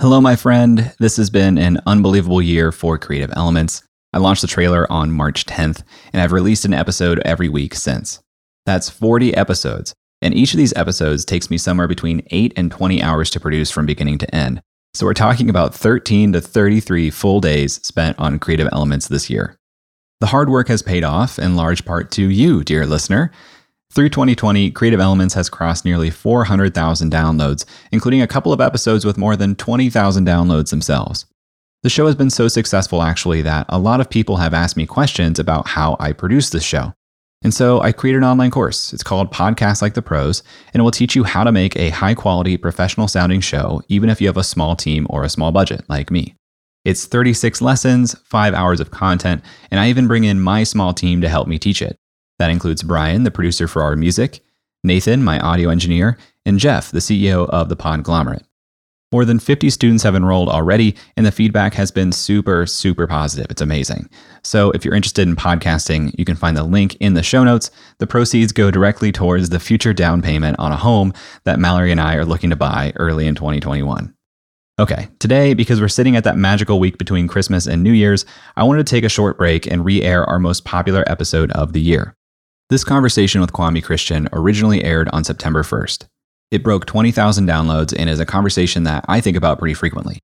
Hello, my friend. This has been an unbelievable year for Creative Elements. I launched the trailer on March 10th, and I've released an episode every week since. That's 40 episodes, and each of these episodes takes me somewhere between 8 and 20 hours to produce from beginning to end. So we're talking about 13 to 33 full days spent on Creative Elements this year. The hard work has paid off in large part to you, dear listener. Through 2020, Creative Elements has crossed nearly 400,000 downloads, including a couple of episodes with more than 20,000 downloads themselves. The show has been so successful, actually, that a lot of people have asked me questions about how I produce this show. And so I created an online course. It's called Podcast Like the Pros, and it will teach you how to make a high quality, professional sounding show, even if you have a small team or a small budget like me. It's 36 lessons, five hours of content, and I even bring in my small team to help me teach it. That includes Brian, the producer for our music, Nathan, my audio engineer, and Jeff, the CEO of the Podglomerate. More than 50 students have enrolled already, and the feedback has been super, super positive. It's amazing. So, if you're interested in podcasting, you can find the link in the show notes. The proceeds go directly towards the future down payment on a home that Mallory and I are looking to buy early in 2021. Okay, today, because we're sitting at that magical week between Christmas and New Year's, I wanted to take a short break and re air our most popular episode of the year. This conversation with Kwame Christian originally aired on September 1st. It broke 20,000 downloads and is a conversation that I think about pretty frequently.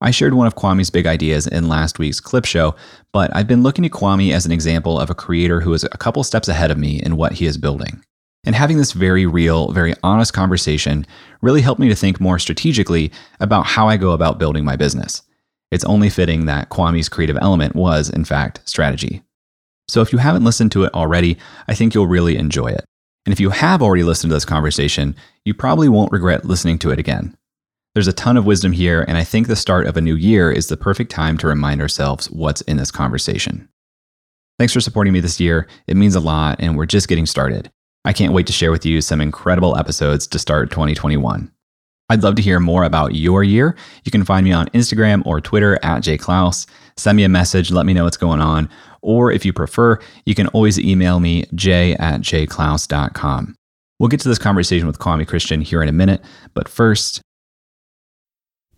I shared one of Kwame's big ideas in last week's clip show, but I've been looking at Kwame as an example of a creator who is a couple steps ahead of me in what he is building. And having this very real, very honest conversation really helped me to think more strategically about how I go about building my business. It's only fitting that Kwame's creative element was, in fact, strategy. So if you haven't listened to it already, I think you'll really enjoy it. And if you have already listened to this conversation, you probably won't regret listening to it again. There's a ton of wisdom here, and I think the start of a new year is the perfect time to remind ourselves what's in this conversation. Thanks for supporting me this year. It means a lot, and we're just getting started. I can't wait to share with you some incredible episodes to start 2021. I'd love to hear more about your year. You can find me on Instagram or Twitter at jayclouse. Send me a message, let me know what's going on. Or if you prefer, you can always email me, j at jayclouse.com. We'll get to this conversation with Kwame Christian here in a minute, but first,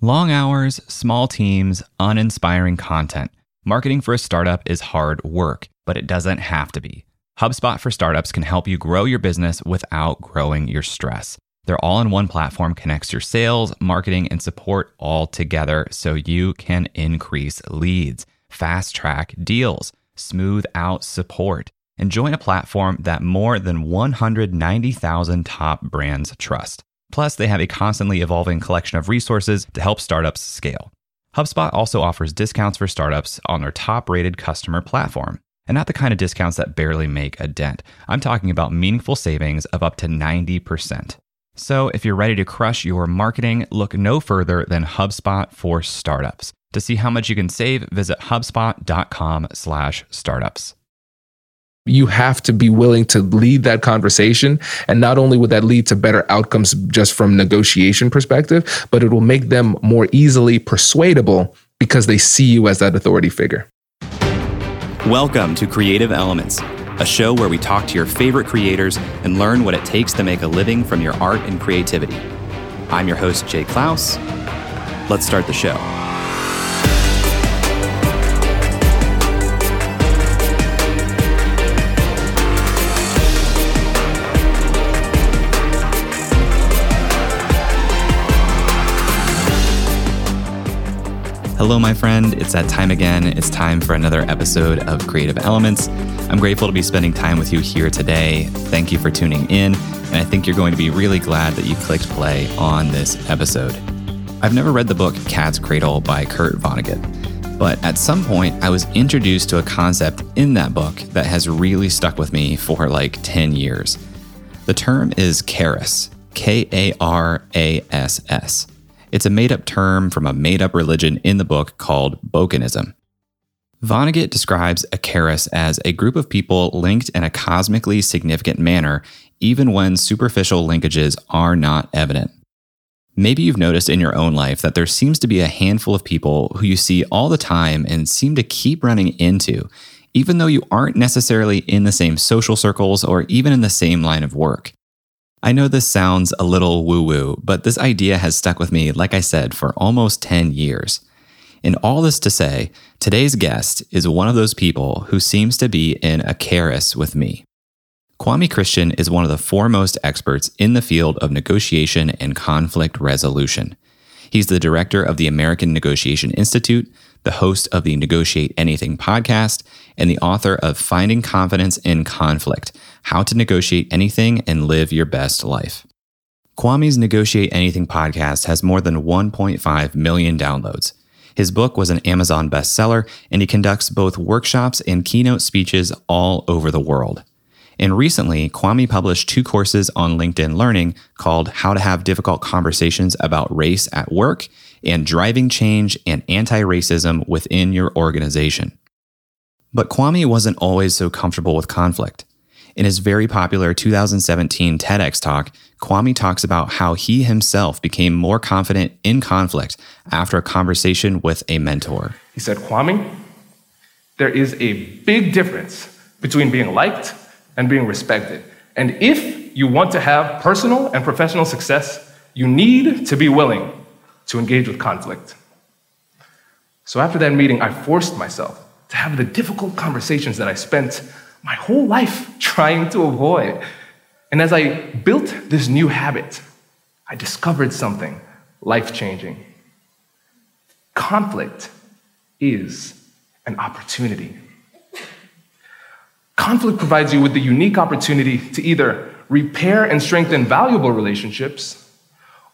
long hours, small teams, uninspiring content. Marketing for a startup is hard work, but it doesn't have to be. HubSpot for Startups can help you grow your business without growing your stress. Their all in one platform connects your sales, marketing, and support all together so you can increase leads, fast track deals, smooth out support, and join a platform that more than 190,000 top brands trust. Plus, they have a constantly evolving collection of resources to help startups scale. HubSpot also offers discounts for startups on their top rated customer platform. And not the kind of discounts that barely make a dent. I'm talking about meaningful savings of up to 90%. So if you're ready to crush your marketing, look no further than HubSpot for startups. To see how much you can save, visit hubspot.com/startups. You have to be willing to lead that conversation, and not only would that lead to better outcomes just from negotiation perspective, but it will make them more easily persuadable because they see you as that authority figure. Welcome to Creative Elements, a show where we talk to your favorite creators and learn what it takes to make a living from your art and creativity. I'm your host, Jay Clouse. Let's start the show. Hello, my friend. It's that time again. It's time for another episode of Creative Elements. I'm grateful to be spending time with you here today. Thank you for tuning in, and I think you're going to be really glad that you clicked play on this episode. I've never read the book Cat's Cradle by Kurt Vonnegut, but at some point I was introduced to a concept in that book that has really stuck with me for like 10 years. The term is Karass, K A R A S S. It's a made up term from a made up religion in the book called Bokononism. Vonnegut describes karass as a group of people linked in a cosmically significant manner, even when superficial linkages are not evident. Maybe you've noticed in your own life that there seems to be a handful of people who you see all the time and seem to keep running into, even though you aren't necessarily in the same social circles or even in the same line of work. I know this sounds a little woo woo, but this idea has stuck with me, like I said, for almost 10 years. And all this to say, today's guest is one of those people who seems to be in a karass with me. Kwame Christian is one of the foremost experts in the field of negotiation and conflict resolution. He's the director of the American Negotiation Institute, the host of the Negotiate Anything podcast, and the author of Finding Confidence in Conflict How to Negotiate Anything and Live Your Best Life. Kwame's Negotiate Anything podcast has more than 1.5 million downloads. His book was an Amazon bestseller, and he conducts both workshops and keynote speeches all over the world. And recently, Kwame published two courses on LinkedIn Learning called How to Have Difficult Conversations About Race at Work and Driving Change and Anti Racism Within Your Organization. But Kwame wasn't always so comfortable with conflict. In his very popular 2017 TEDx talk, Kwame talks about how he himself became more confident in conflict after a conversation with a mentor. He said, Kwame, there is a big difference between being liked and being respected. And if you want to have personal and professional success, you need to be willing to engage with conflict. So after that meeting, I forced myself to have the difficult conversations that I spent my whole life trying to avoid. And as I built this new habit, I discovered something life changing. Conflict is an opportunity. Conflict provides you with the unique opportunity to either repair and strengthen valuable relationships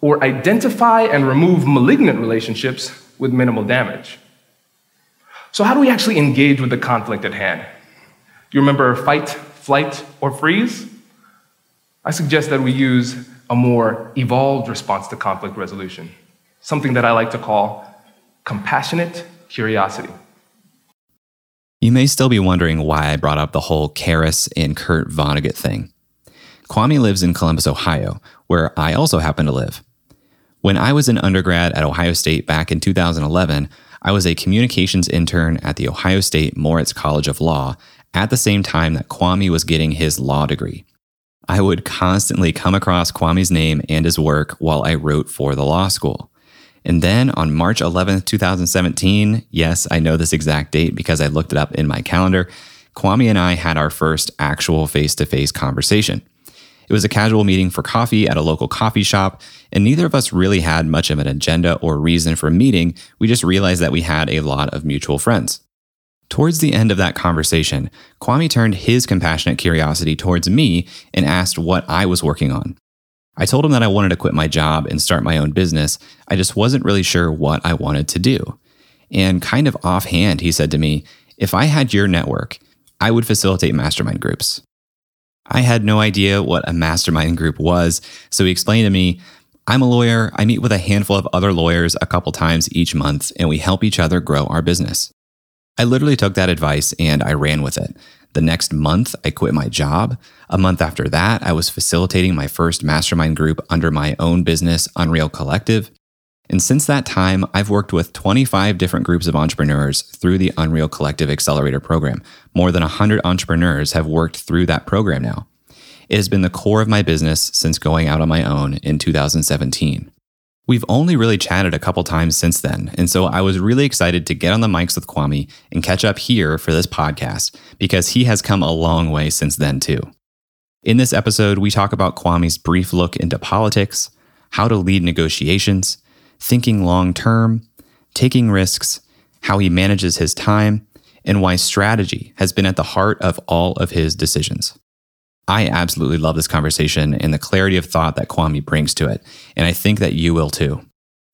or identify and remove malignant relationships with minimal damage. So, how do we actually engage with the conflict at hand? You remember fight, flight, or freeze? I suggest that we use a more evolved response to conflict resolution, something that I like to call compassionate curiosity. You may still be wondering why I brought up the whole Karass and Kurt Vonnegut thing. Kwame lives in Columbus, Ohio, where I also happen to live. When I was an undergrad at Ohio State back in 2011, I was a communications intern at the Ohio State Moritz College of Law at the same time that Kwame was getting his law degree. I would constantly come across Kwame's name and his work while I wrote for the law school. And then on March 11th, 2017, yes, I know this exact date because I looked it up in my calendar, Kwame and I had our first actual face to face conversation. It was a casual meeting for coffee at a local coffee shop, and neither of us really had much of an agenda or reason for meeting. We just realized that we had a lot of mutual friends. Towards the end of that conversation, Kwame turned his compassionate curiosity towards me and asked what I was working on. I told him that I wanted to quit my job and start my own business. I just wasn't really sure what I wanted to do. And kind of offhand, he said to me, If I had your network, I would facilitate mastermind groups. I had no idea what a mastermind group was, so he explained to me I'm a lawyer. I meet with a handful of other lawyers a couple times each month, and we help each other grow our business. I literally took that advice and I ran with it. The next month, I quit my job. A month after that, I was facilitating my first mastermind group under my own business, Unreal Collective. And since that time, I've worked with 25 different groups of entrepreneurs through the Unreal Collective Accelerator program. More than 100 entrepreneurs have worked through that program now. It has been the core of my business since going out on my own in 2017. We've only really chatted a couple times since then, and so I was really excited to get on the mics with Kwame and catch up here for this podcast because he has come a long way since then, too. In this episode, we talk about Kwame's brief look into politics, how to lead negotiations, thinking long term, taking risks, how he manages his time, and why strategy has been at the heart of all of his decisions. I absolutely love this conversation and the clarity of thought that Kwame brings to it. And I think that you will too.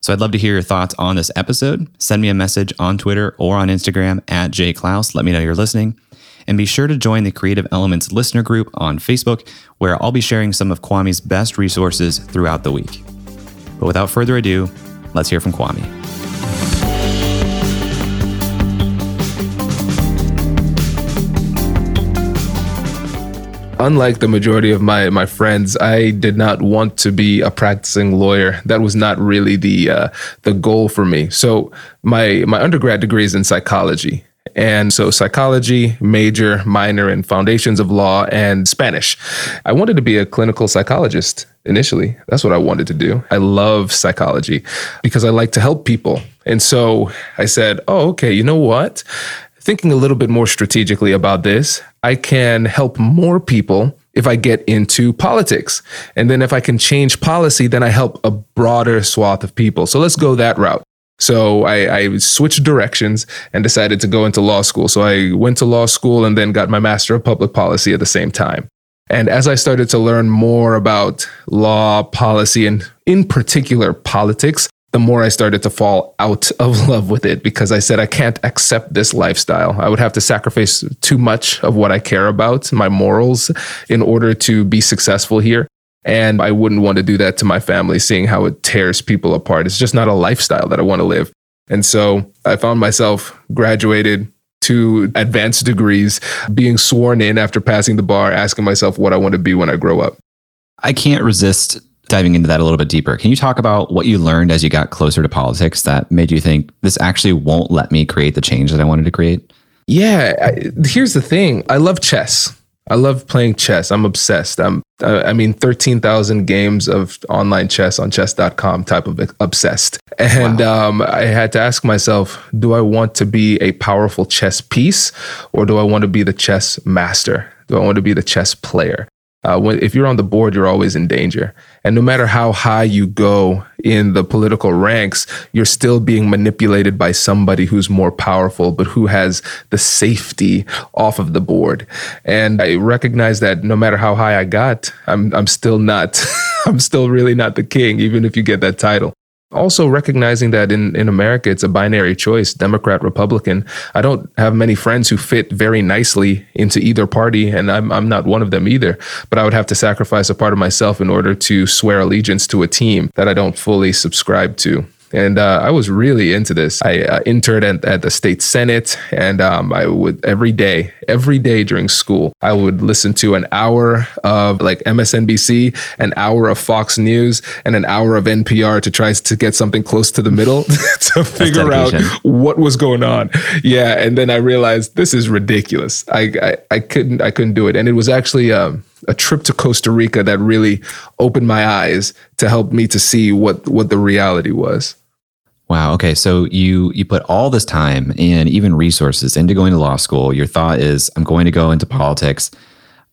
So I'd love to hear your thoughts on this episode. Send me a message on Twitter or on Instagram at jayclouse. Let me know you're listening. And be sure to join the Creative Elements listener group on Facebook, where I'll be sharing some of Kwame's best resources throughout the week. But without further ado, let's hear from Kwame. Unlike the majority of my my friends, I did not want to be a practicing lawyer. That was not really the uh, the goal for me. So my my undergrad degree is in psychology, And so psychology, major, minor in foundations of law and Spanish. I wanted to be a clinical psychologist initially. That's what I wanted to do. I love psychology because I like to help people. And so I said, oh, okay, you know what? Thinking a little bit more strategically about this, I can help more people if I get into politics. And then if I can change policy, then I help a broader swath of people. So let's go that route. So I, I, switched directions and decided to go into law school. So I went to law school and then got my Master of Public Policy at the same time. And as I started to learn more about law, policy, and in particular politics, the more I started to fall out of love with it because I said, I can't accept this lifestyle. I would have to sacrifice too much of what I care about, my morals, in order to be successful here. And I wouldn't want to do that to my family, seeing how it tears people apart. It's just not a lifestyle that I want to live. And so I found myself graduated to advanced degrees, being sworn in after passing the bar, asking myself what I want to be when I grow up. I can't resist diving into that a little bit deeper. Can you talk about what you learned as you got closer to politics that made you think this actually won't let me create the change that I wanted to create? Yeah, I, here's the thing. I love chess. I love playing chess. I'm obsessed. I'm I mean 13,000 games of online chess on chess.com type of obsessed. And wow. um, I had to ask myself, do I want to be a powerful chess piece or do I want to be the chess master? Do I want to be the chess player? Uh, when, if you're on the board, you're always in danger. And no matter how high you go in the political ranks, you're still being manipulated by somebody who's more powerful, but who has the safety off of the board. And I recognize that no matter how high I got, I'm, I'm still not, I'm still really not the king, even if you get that title also recognizing that in, in America, it's a binary choice, Democrat, Republican. I don't have many friends who fit very nicely into either party, and I'm, I'm not one of them either. But I would have to sacrifice a part of myself in order to swear allegiance to a team that I don't fully subscribe to. And uh, I was really into this. I uh, interned at, at, the state senate, and um, I would every day, every day during school, I would listen to an hour of like MSNBC, an hour of Fox News, and an hour of NPR to try to get something close to the middle to figure out what was going on. Yeah, and then I realized this is ridiculous. I I, I couldn't I couldn't do it, and it was actually. Um, a trip to Costa Rica that really opened my eyes to help me to see what what the reality was. Wow. Okay. So you you put all this time and even resources into going to law school. Your thought is, I'm going to go into politics.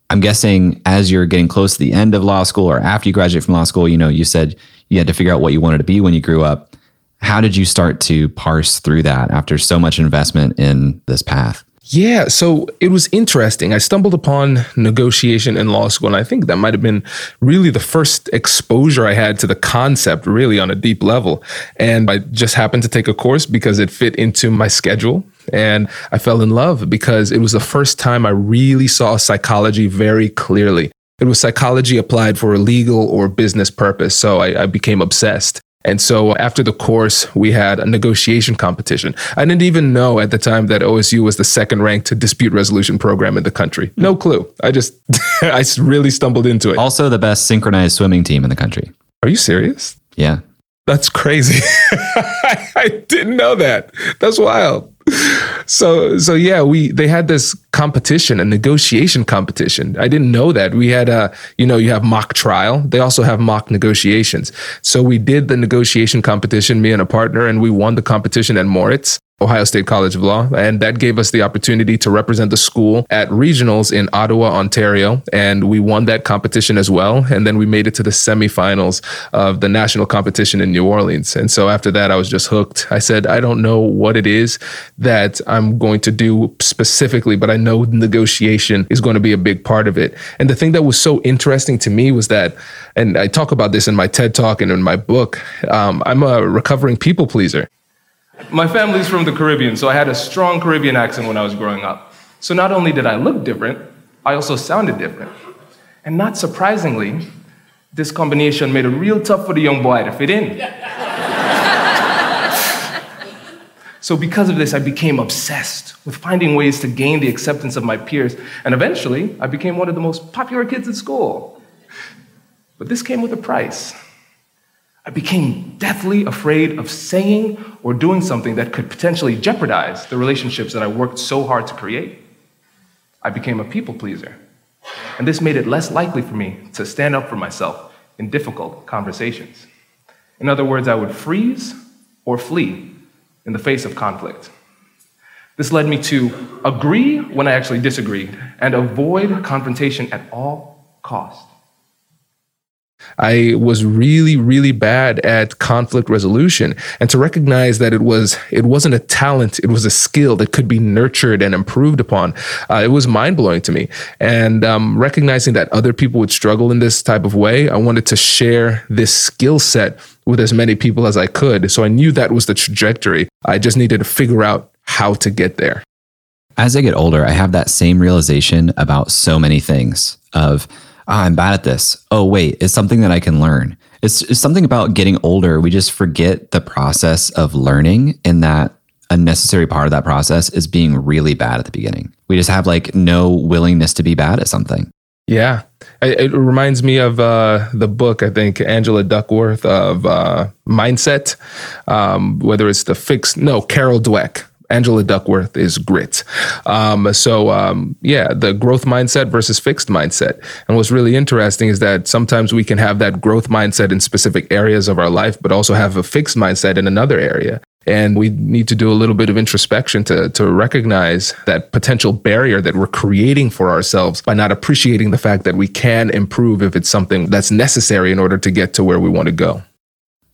I'm guessing as you're getting close to the end of law school or after you graduate from law school, you know, you said you had to figure out what you wanted to be when you grew up. How did you start to parse through that after so much investment in this path? Yeah, so it was interesting. I stumbled upon negotiation in law school, and I think that might have been really the first exposure I had to the concept, really on a deep level. And I just happened to take a course because it fit into my schedule. And I fell in love because it was the first time I really saw psychology very clearly. It was psychology applied for a legal or business purpose. So I, I became obsessed. And so after the course, we had a negotiation competition. I didn't even know at the time that OSU was the second ranked dispute resolution program in the country. No clue. I just, I really stumbled into it. Also, the best synchronized swimming team in the country. Are you serious? Yeah. That's crazy. I didn't know that. That's wild so so yeah, we they had this competition, a negotiation competition. I didn't know that. We had a you know, you have mock trial. They also have mock negotiations. So we did the negotiation competition, me and a partner, and we won the competition at Moritz. Ohio State College of Law. And that gave us the opportunity to represent the school at regionals in Ottawa, Ontario. And we won that competition as well. And then we made it to the semifinals of the national competition in New Orleans. And so after that, I was just hooked. I said, I don't know what it is that I'm going to do specifically, but I know negotiation is going to be a big part of it. And the thing that was so interesting to me was that, and I talk about this in my TED talk and in my book, um, I'm a recovering people pleaser. My family's from the Caribbean, so I had a strong Caribbean accent when I was growing up. So not only did I look different, I also sounded different. And not surprisingly, this combination made it real tough for the young boy to fit in. So, because of this, I became obsessed with finding ways to gain the acceptance of my peers, and eventually, I became one of the most popular kids at school. But this came with a price. I became deathly afraid of saying or doing something that could potentially jeopardize the relationships that I worked so hard to create. I became a people pleaser. And this made it less likely for me to stand up for myself in difficult conversations. In other words, I would freeze or flee in the face of conflict. This led me to agree when I actually disagreed and avoid confrontation at all costs. I was really, really bad at conflict resolution, and to recognize that it was it wasn't a talent, it was a skill that could be nurtured and improved upon. Uh, it was mind blowing to me, and um, recognizing that other people would struggle in this type of way, I wanted to share this skill set with as many people as I could. So I knew that was the trajectory. I just needed to figure out how to get there. As I get older, I have that same realization about so many things of oh, I'm bad at this. Oh, wait, it's something that I can learn. It's, it's something about getting older. We just forget the process of learning, and that a necessary part of that process is being really bad at the beginning. We just have like no willingness to be bad at something. Yeah. It, reminds me of uh, the book, I think, Angela Duckworth of uh, Mindset, um, whether it's the fix, no, Carol Dweck, Angela Duckworth is grit. Um, so um, yeah, the growth mindset versus fixed mindset. And what's really interesting is that sometimes we can have that growth mindset in specific areas of our life, but also have a fixed mindset in another area. And we need to do a little bit of introspection to, to recognize that potential barrier that we're creating for ourselves by not appreciating the fact that we can improve if it's something that's necessary in order to get to where we want to go.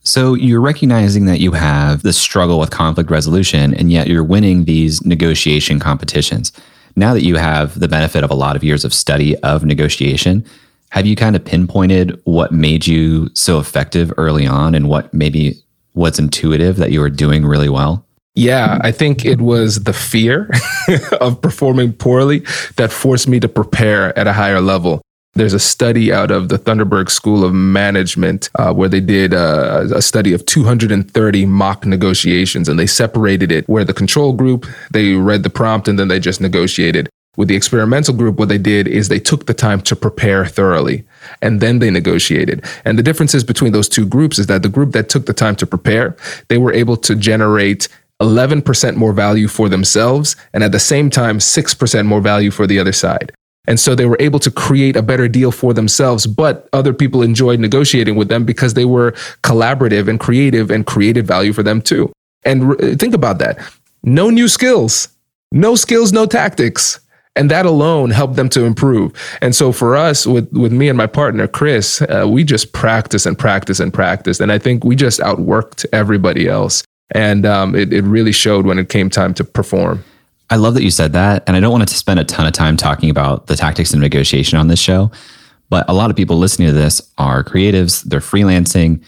So you're recognizing that you have the struggle with conflict resolution, and yet you're winning these negotiation competitions. Now that you have the benefit of a lot of years of study of negotiation, have you kind of pinpointed what made you so effective early on and what maybe what's intuitive that you were doing really well? Yeah, I think it was the fear of performing poorly that forced me to prepare at a higher level. There's a study out of the Thunderbird School of Management uh, where they did uh, a study of 230 mock negotiations and they separated it where the control group, they read the prompt and then they just negotiated. With the experimental group, what they did is they took the time to prepare thoroughly and then they negotiated. And the differences between those two groups is that the group that took the time to prepare, they were able to generate 11% more value for themselves and at the same time, 6% more value for the other side. And so they were able to create a better deal for themselves, but other people enjoyed negotiating with them because they were collaborative and creative and created value for them too. And think about that. No new skills, no skills, no tactics. And that alone helped them to improve. And so for us, with, with me and my partner, Chris, uh, we just practice and practice and practice. And I think we just outworked everybody else. And um, it, it really showed when it came time to perform. I love that you said that. And I don't want to spend a ton of time talking about the tactics and negotiation on this show. But a lot of people listening to this are creatives, they're freelancing.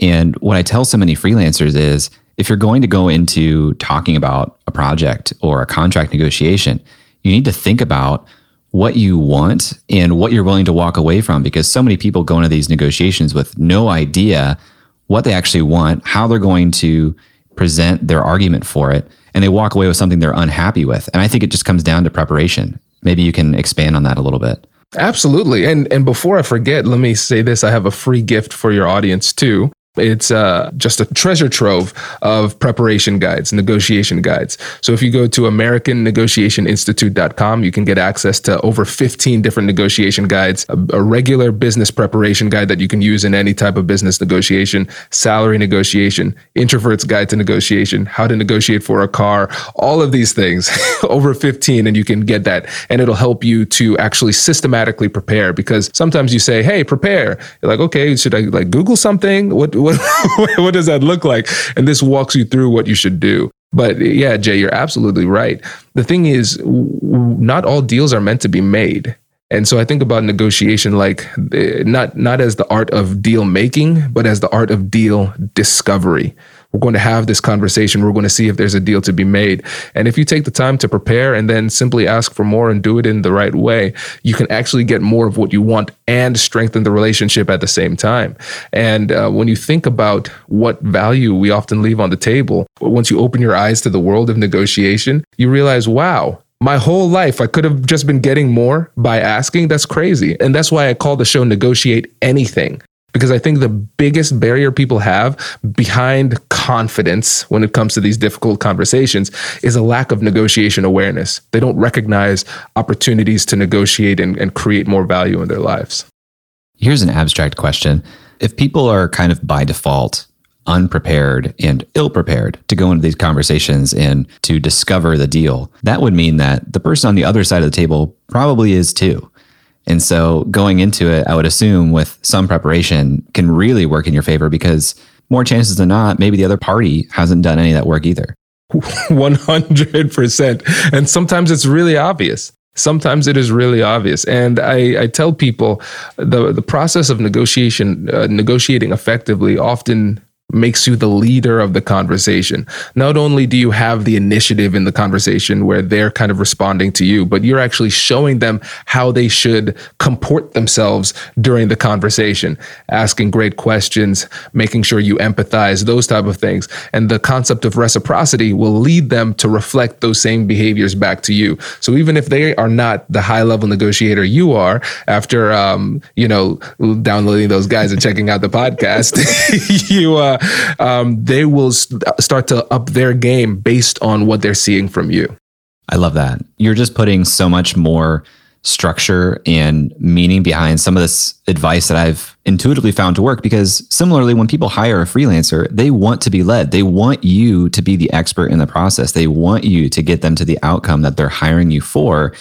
And what I tell so many freelancers is if you're going to go into talking about a project or a contract negotiation, you need to think about what you want and what you're willing to walk away from because so many people go into these negotiations with no idea what they actually want, how they're going to present their argument for it and they walk away with something they're unhappy with. And I think it just comes down to preparation. Maybe you can expand on that a little bit. Absolutely. And and before I forget, let me say this, I have a free gift for your audience too. It's uh, just a treasure trove of preparation guides, negotiation guides. So if you go to AmericanNegotiationInstitute.com, you can get access to over 15 different negotiation guides, a, a, regular business preparation guide that you can use in any type of business negotiation, salary negotiation, introvert's guide to negotiation, how to negotiate for a car, all of these things, over 15, and you can get that. And it'll help you to actually systematically prepare because sometimes you say, hey, prepare. You're like, okay, should I like Google something? What what what does that look like? And this walks you through what you should do. But yeah, Jay, you're absolutely right. The thing is, not all deals are meant to be made. And so I think about negotiation like eh, not not as the art of deal making, but as the art of deal discovery. We're going to have this conversation. We're going to see if there's a deal to be made. And if you take the time to prepare and then simply ask for more and do it in the right way, you can actually get more of what you want and strengthen the relationship at the same time. And uh, when you think about what value we often leave on the table, once you open your eyes to the world of negotiation, you realize, wow, my whole life i could have just been getting more by asking that's crazy and that's why i call the show negotiate anything because I think the biggest barrier people have behind confidence when it comes to these difficult conversations is a lack of negotiation awareness. They don't recognize opportunities to negotiate and, and create more value in their lives. Here's an abstract question. If people are kind of by default unprepared and ill prepared to go into these conversations and to discover the deal, that would mean that the person on the other side of the table probably is too. And so going into it, I would assume with some preparation can really work in your favor because more chances than not, maybe the other party hasn't done any of that work either. 100%. And sometimes it's really obvious. Sometimes it is really obvious. And I, I tell people the, the process of negotiation, uh, negotiating effectively often makes you the leader of the conversation. Not only do you have the initiative in the conversation where they're kind of responding to you, but you're actually showing them how they should comport themselves during the conversation, asking great questions, making sure you empathize, those type of things. And the concept of reciprocity will lead them to reflect those same behaviors back to you. So even if they are not the high level negotiator you are, after um, you know downloading those guys and checking out the podcast, you uh, um, they will st- start to up their game based on what they're seeing from you. I love that. You're just putting so much more structure and meaning behind some of this advice that I've intuitively found to work because similarly when people hire a freelancer they want to be led they want you to be the expert in the process they want you to get them to the outcome that they're hiring you for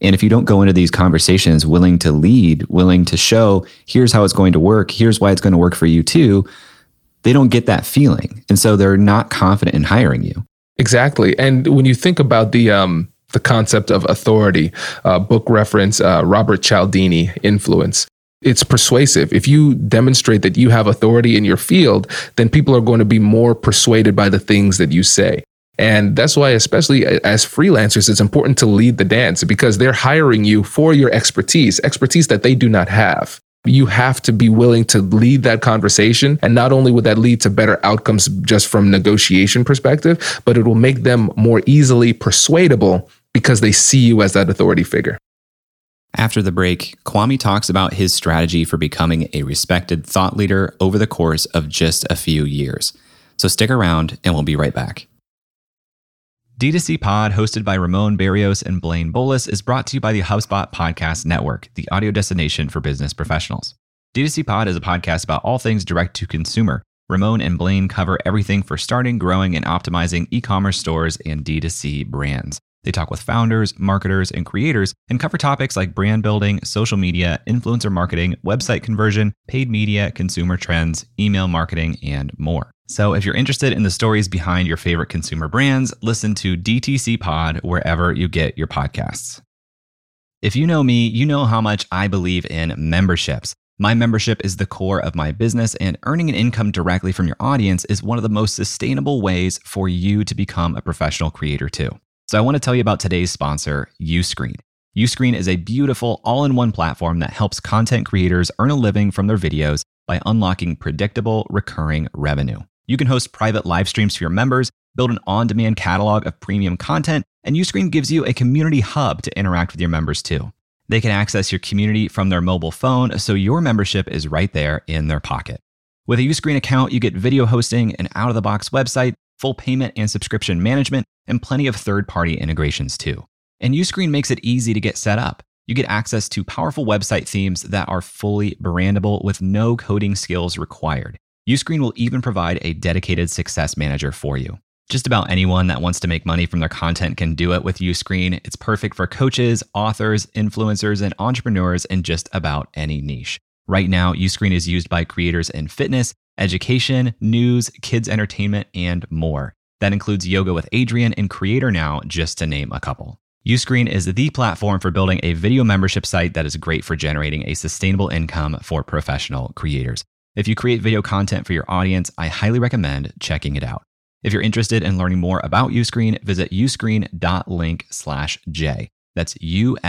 and if you don't go into these conversations willing to lead willing to show here's how it's going to work here's why it's going to work for you too they don't get that feeling. And so they're not confident in hiring you. Exactly. And when you think about the, um, the concept of authority, uh, book reference, uh, Robert Cialdini, influence. It's persuasive. If you demonstrate that you have authority in your field, then people are going to be more persuaded by the things that you say. And that's why, especially as freelancers, it's important to lead the dance because they're hiring you for your expertise, expertise that they do not have you have to be willing to lead that conversation. And not only would that lead to better outcomes just from negotiation perspective, but it will make them more easily persuadable because they see you as that authority figure. After the break, Kwame talks about his strategy for becoming a respected thought leader over the course of just a few years. So stick around and we'll be right back. D2C Pod, hosted by Ramon Berrios and Blaine Bolus, is brought to you by the HubSpot Podcast Network, the audio destination for business professionals. D2C Pod is a podcast about all things direct to consumer. Ramon and Blaine cover everything for starting, growing, and optimizing e commerce stores and D2C brands. They talk with founders, marketers, and creators and cover topics like brand building, social media, influencer marketing, website conversion, paid media, consumer trends, email marketing, and more. So, if you're interested in the stories behind your favorite consumer brands, listen to DTC Pod wherever you get your podcasts. If you know me, you know how much I believe in memberships. My membership is the core of my business, and earning an income directly from your audience is one of the most sustainable ways for you to become a professional creator, too. So, I want to tell you about today's sponsor, Uscreen. Uscreen is a beautiful all in one platform that helps content creators earn a living from their videos by unlocking predictable, recurring revenue. You can host private live streams for your members, build an on demand catalog of premium content, and Uscreen gives you a community hub to interact with your members too. They can access your community from their mobile phone, so your membership is right there in their pocket. With a Uscreen account, you get video hosting, an out of the box website, full payment and subscription management, and plenty of third party integrations too. And Uscreen makes it easy to get set up. You get access to powerful website themes that are fully brandable with no coding skills required. Uscreen will even provide a dedicated success manager for you. Just about anyone that wants to make money from their content can do it with Uscreen. It's perfect for coaches, authors, influencers, and entrepreneurs in just about any niche. Right now, Uscreen is used by creators in fitness, education, news, kids entertainment, and more. That includes Yoga with Adriene and Creator Now, just to name a couple. Uscreen is the platform for building a video membership site that is great for generating a sustainable income for professional creators. If you create video content for your audience, I highly recommend checking it out. If you're interested in learning more about Uscreen, visit uscreen.link slash J. That's U-S-C-R-E-E-N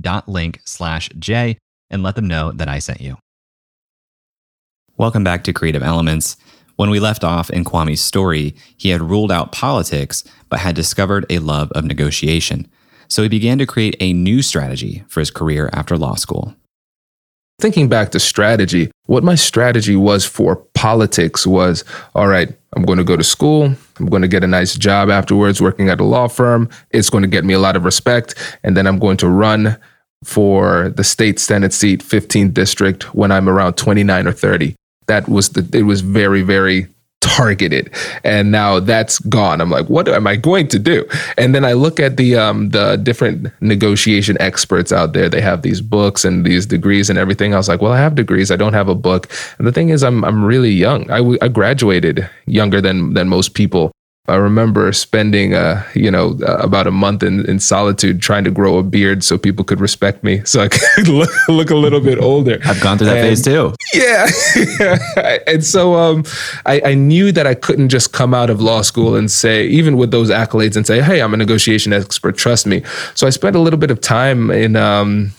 dot link slash J and let them know that I sent you. Welcome back to Creative Elements. When we left off in Kwame's story, he had ruled out politics, but had discovered a love of negotiation. So he began to create a new strategy for his career after law school. Thinking back to strategy, what my strategy was for politics was all right, I'm going to go to school. I'm going to get a nice job afterwards working at a law firm. It's going to get me a lot of respect. And then I'm going to run for the state Senate seat, 15th district, when I'm around 29 or 30. That was the, it was very, very targeted. And now that's gone. I'm like what am i going to do? And then i look at the um the different negotiation experts out there. They have these books and these degrees and everything. I was like well i have degrees. I don't have a book. And the thing is i'm i'm really young. I, I graduated younger than than most people I remember spending, uh, you know, uh, about a month in, in solitude trying to grow a beard so people could respect me, so I could look, look a little bit older. I've gone through that and, phase too. Yeah, and so um, I, I, knew that I couldn't just come out of law school and say, even with those accolades, and say, "Hey, I'm a negotiation expert. Trust me." So I spent a little bit of time in. Um,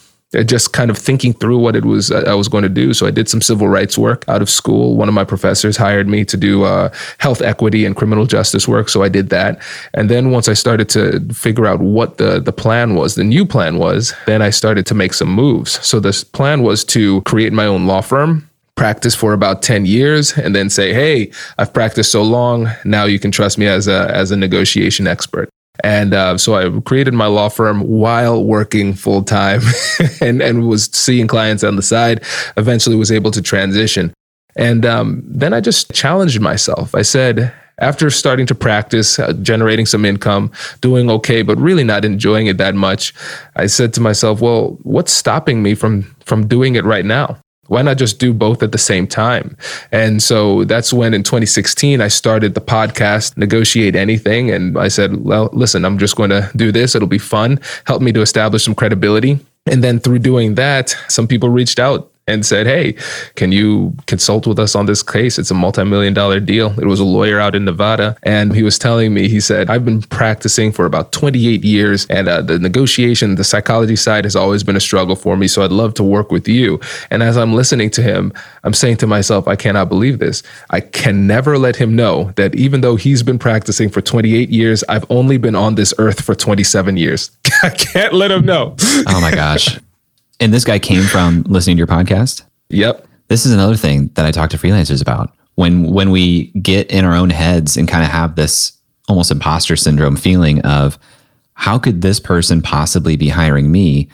just kind of thinking through what it was uh, I was going to do. So I did some civil rights work out of school. One of my professors hired me to do uh, health equity and criminal justice work. So I did that. And then once I started to figure out what the, the plan was, the new plan was, then I started to make some moves. So this plan was to create my own law firm practice for about 10 years and then say hey i've practiced so long now you can trust me as a as a negotiation expert and uh, so I created my law firm while working full time and, and was seeing clients on the side. Eventually was able to transition. And um, then I just challenged myself. I said, after starting to practice, uh, generating some income, doing okay, but really not enjoying it that much, I said to myself, well, what's stopping me from from doing it right now? Why not just do both at the same time? And so that's when in 2016, I started the podcast, Negotiate Anything. And I said, well, listen, I'm just going to do this. It'll be fun, help me to establish some credibility. And then through doing that, some people reached out and said, Hey, can you consult with us on this case? It's a multi million dollar deal. It was a lawyer out in Nevada. And he was telling me, he said, I've been practicing for about 28 years, and uh, the negotiation, the psychology side has always been a struggle for me. So I'd love to work with you. And as I'm listening to him, I'm saying to myself, I cannot believe this. I can never let him know that even though he's been practicing for 28 years, I've only been on this earth for 27 years. I can't let him know. Oh my gosh. And this guy came from listening to your podcast? Yep. This is another thing that I talk to freelancers about. When when we get in our own heads and kind of have this almost imposter syndrome feeling of how could this person possibly be hiring me?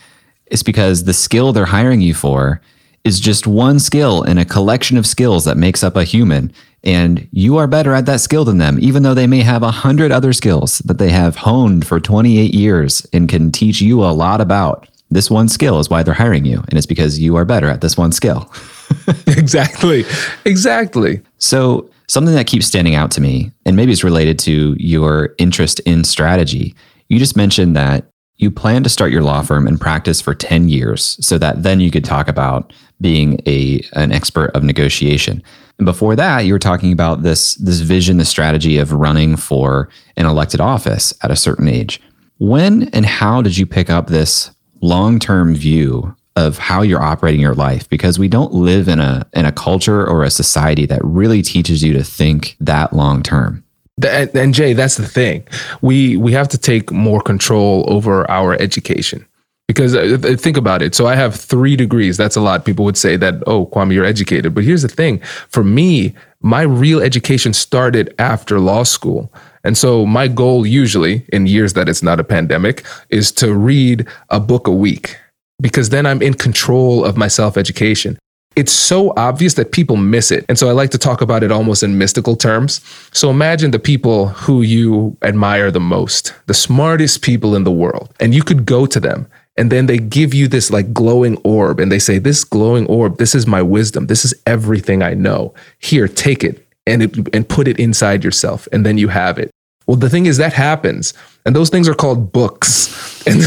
It's because the skill they're hiring you for is just one skill in a collection of skills that makes up a human. And you are better at that skill than them, even though they may have a hundred other skills that they have honed for 28 years and can teach you a lot about this one skill is why they're hiring you. And it's because you are better at this one skill. exactly. Exactly. So, something that keeps standing out to me, and maybe it's related to your interest in strategy. You just mentioned that you plan to start your law firm and practice for 10 years so that then you could talk about being a an expert of negotiation. And before that, you were talking about this this vision, the strategy of running for an elected office at a certain age. When and how did you pick up this long term view of how you're operating your life because we don't live in a in a culture or a society that really teaches you to think that long term. And, and Jay, that's the thing. We we have to take more control over our education. Because uh, think about it. So I have three degrees. That's a lot. People would say that, oh, Kwame, you're educated. But here's the thing for me, my real education started after law school. And so my goal usually in years that it's not a pandemic is to read a book a week because then I'm in control of my self education. It's so obvious that people miss it. And so I like to talk about it almost in mystical terms. So imagine the people who you admire the most, the smartest people in the world, and you could go to them and then they give you this like glowing orb and they say, This glowing orb, this is my wisdom. This is everything I know. Here, take it and, it, and put it inside yourself. And then you have it. Well, the thing is that happens, and those things are called books, and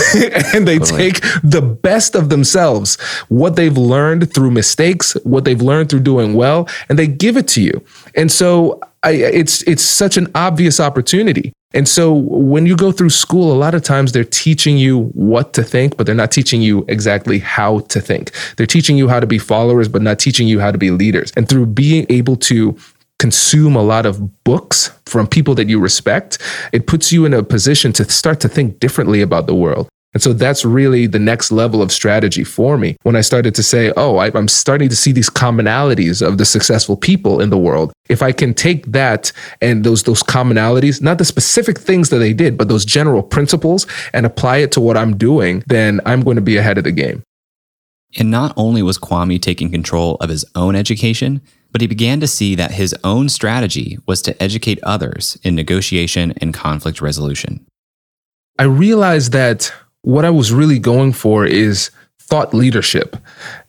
and they totally. take the best of themselves, what they've learned through mistakes, what they've learned through doing well, and they give it to you. And so, I, it's it's such an obvious opportunity. And so, when you go through school, a lot of times they're teaching you what to think, but they're not teaching you exactly how to think. They're teaching you how to be followers, but not teaching you how to be leaders. And through being able to consume a lot of books from people that you respect, it puts you in a position to start to think differently about the world. And so that's really the next level of strategy for me. When I started to say, oh, I, am starting to see these commonalities of the successful people in the world. If I can take that and those, those commonalities, not the specific things that they did, but those general principles and apply it to what I'm doing, then I'm going to be ahead of the game. And not only was Kwame taking control of his own education, but he began to see that his own strategy was to educate others in negotiation and conflict resolution. I realized that what I was really going for is thought leadership.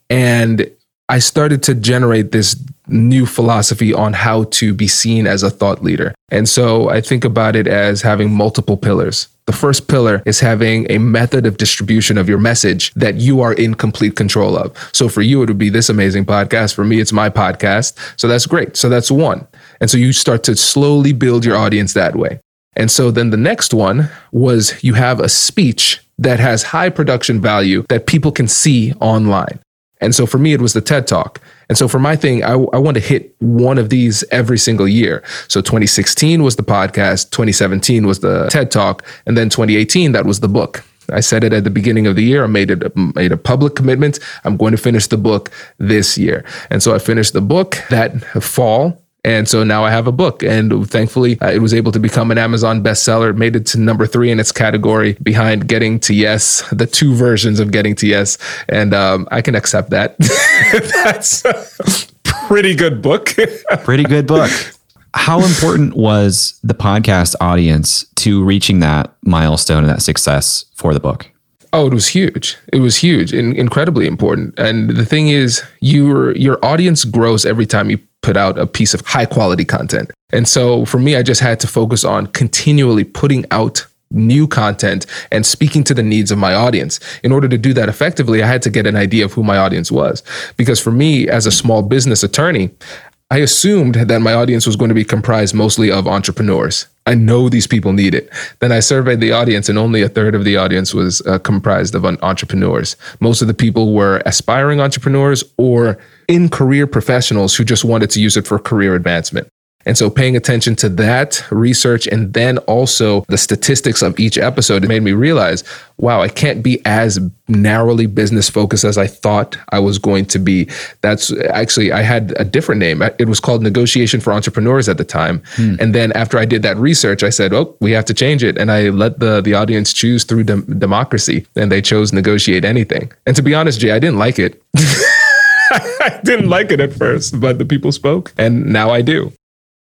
And I started to generate this new philosophy on how to be seen as a thought leader. And so I think about it as having multiple pillars. The first pillar is having a method of distribution of your message that you are in complete control of. So for you, it would be this amazing podcast. For me, it's my podcast. So that's great. So that's one. And so you start to slowly build your audience that way. And so then the next one was you have a speech that has high production value that people can see online. And so for me, it was the TED Talk. And so for my thing, I, I want to hit one of these every single year. So 2016 was the podcast, 2017 was the TED Talk, and then 2018, that was the book. I said it at the beginning of the year. I made it made a public commitment. I'm going to finish the book this year. And so I finished the book that fall and so now I have a book, and thankfully uh, it was able to become an Amazon bestseller. It made it to number three in its category behind Getting to Yes, the two versions of Getting to Yes. And um, I can accept that. That's a pretty good book. pretty good book. How important was the podcast audience to reaching that milestone and that success for the book? Oh, it was huge. It was huge and incredibly important. And the thing is, your your audience grows every time you put out a piece of high quality content. And so for me, I just had to focus on continually putting out new content and speaking to the needs of my audience. In order to do that effectively, I had to get an idea of who my audience was. Because for me, as a small business attorney, I assumed that my audience was going to be comprised mostly of entrepreneurs. I know these people need it. Then I surveyed the audience, and only a third of the audience was uh, comprised of entrepreneurs. Most of the people were aspiring entrepreneurs or in career professionals who just wanted to use it for career advancement. And so paying attention to that research and then also the statistics of each episode made me realize, wow, I can't be as narrowly business focused as I thought I was going to be. That's actually, I had a different name. It was called Negotiation for Entrepreneurs at the time. Hmm. And then after I did that research, I said, oh, we have to change it. And I let the, the audience choose through democracy and they chose negotiate anything. And to be honest, Jay, I didn't like it. I didn't like it at first, but the people spoke and now I do.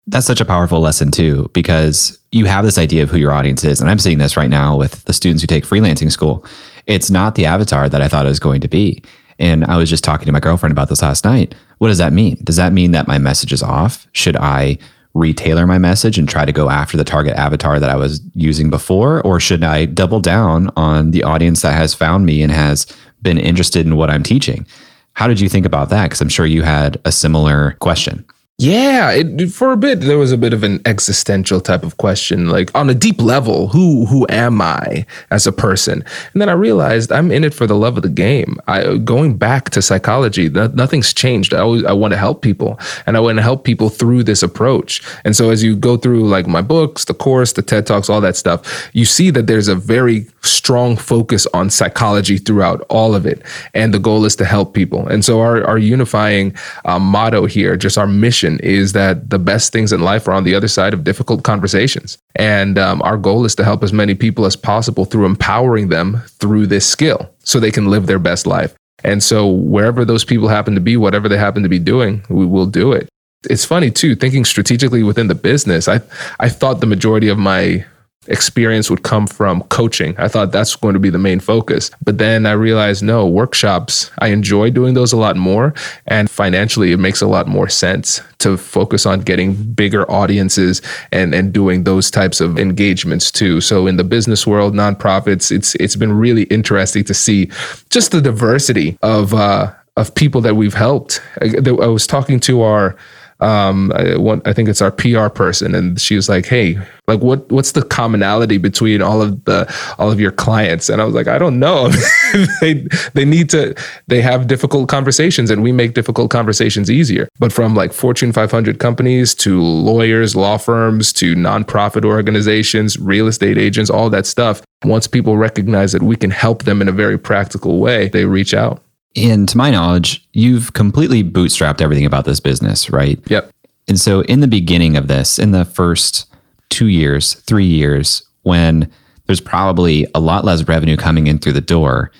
That's such a powerful lesson too, because you have this idea of who your audience is. And I'm seeing this right now with the students who take freelancing school. It's not the avatar that I thought it was going to be. And I was just talking to my girlfriend about this last night. What does that mean? Does that mean that my message is off? Should I retailor my message and try to go after the target avatar that I was using before? Or should I double down on the audience that has found me and has been interested in what I'm teaching? How did you think about that? Because I'm sure you had a similar question. Yeah, it, for a bit there was a bit of an existential type of question, like on a deep level, who who am I as a person? And then I realized I'm in it for the love of the game. I going back to psychology, nothing's changed. I always I want to help people, and I want to help people through this approach. And so as you go through like my books, the course, the TED talks, all that stuff, you see that there's a very strong focus on psychology throughout all of it, and the goal is to help people. And so our our unifying uh, motto here, just our mission is that the best things in life are on the other side of difficult conversations. And um, our goal is to help as many people as possible through empowering them through this skill so they can live their best life. And so, wherever those people happen to be, whatever they happen to be doing, we will do it. It's funny too, thinking strategically within the business. I I thought the majority of my experience would come from coaching. I thought that's going to be the main focus. But then I realized no, workshops, I enjoy doing those a lot more. And financially, it makes a lot more sense to focus on getting bigger audiences and, and doing those types of engagements too. So in the business world, nonprofits, it's it's been really interesting to see just the diversity of uh, of people that we've helped. I, I was talking to our um, I, I think it's our PR person, and she was like, "Hey, like, what what's the commonality between all of the all of your clients?" And I was like, "I don't know. they they need to they have difficult conversations, and we make difficult conversations easier. But from like Fortune 500 companies to lawyers, law firms to nonprofit organizations, real estate agents, all that stuff, Once people recognize that we can help them in a very practical way, they reach out. And to my knowledge, you've completely bootstrapped everything about this business, right? Yep. And so, in the beginning of this, in the first two years, three years, when there's probably a lot less revenue coming in through the door,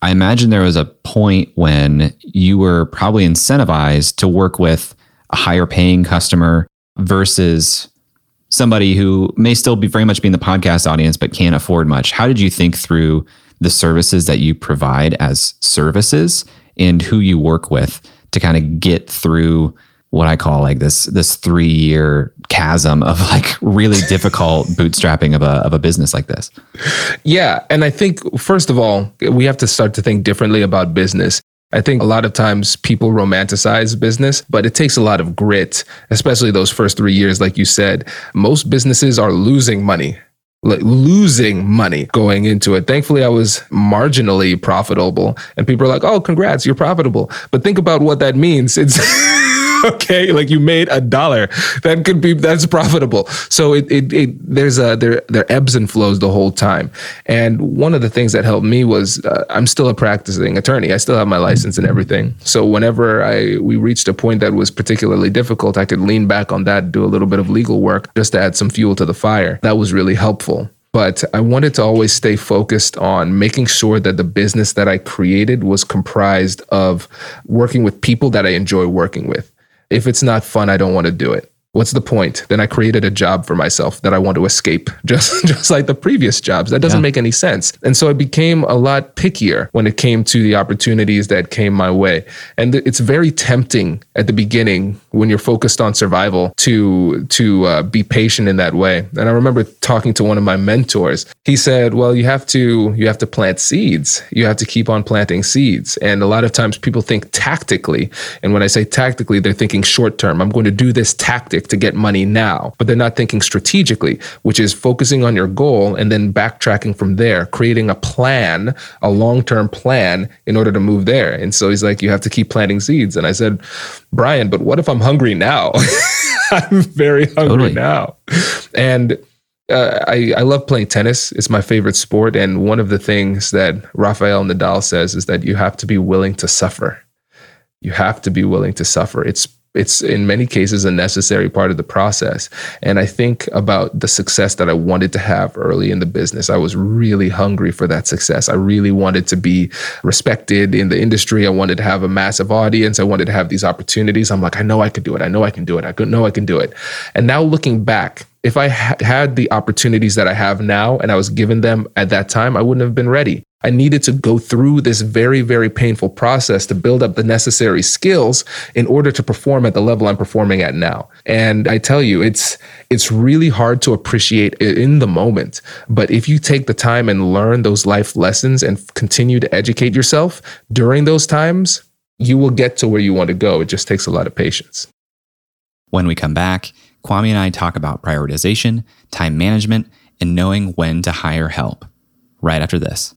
I imagine there was a point when you were probably incentivized to work with a higher paying customer versus somebody who may still be very much be in the podcast audience but can't afford much. How did you think through the services that you provide as services and who you work with to kind of get through what I call like this this three year chasm of like really difficult bootstrapping of a of a business like this. Yeah, and I think first of all we have to start to think differently about business. I think a lot of times people romanticize business, but it takes a lot of grit, especially those first three years, like you said. Most businesses are losing money like losing money going into it. Thankfully, I was marginally profitable, and people are like, "Oh, congrats, you're profitable." But think about what that means. It's okay, like you made a dollar. That could be that's profitable. So it, it, it there's a there there ebbs and flows the whole time. And one of the things that helped me was uh, I'm still a practicing attorney. I still have my license and everything. So whenever I we reached a point that was particularly difficult, I could lean back on that, do a little bit of legal work just to add some fuel to the fire. That was really helpful but I wanted to always stay focused on making sure that the business that I created was comprised of working with people that I enjoy working with. If it's not fun, I don't want to do it. What's the point? Then I created a job for myself that I want to escape, just just like the previous jobs. That doesn't yeah. make any sense. And so I became a lot pickier when it came to the opportunities that came my way. And it's very tempting at the beginning when you're focused on survival to to uh, be patient in that way. And I remember talking to one of my mentors. He said, "Well, you have to you have to plant seeds. You have to keep on planting seeds." And a lot of times people think tactically, and when I say tactically, they're thinking short term. I'm going to do this tactic to get money now, but they're not thinking strategically, which is focusing on your goal and then backtracking from there, creating a plan, a long term plan in order to move there. And so he's like, you have to keep planting seeds. And I said, Brian, but what if I'm hungry now? I'm very hungry totally. now. And uh, I, I love playing tennis. It's my favorite sport. And one of the things that Rafael Nadal says is that you have to be willing to suffer. You have to be willing to suffer. It's it's in many cases a necessary part of the process. And I think about the success that I wanted to have early in the business. I was really hungry for that success. I really wanted to be respected in the industry. I wanted to have a massive audience. I wanted to have these opportunities. I'm like, I know I could do it. I know I can do it. I know I can do it. And now looking back, if I had the opportunities that I have now and I was given them at that time, I wouldn't have been ready. I needed to go through this very, very painful process to build up the necessary skills in order to perform at the level I'm performing at now. And I tell you, it's it's really hard to appreciate in the moment. But if you take the time and learn those life lessons and continue to educate yourself during those times, you will get to where you want to go. It just takes a lot of patience. When we come back, Kwame and I talk about prioritization, time management, and knowing when to hire help. Right after this.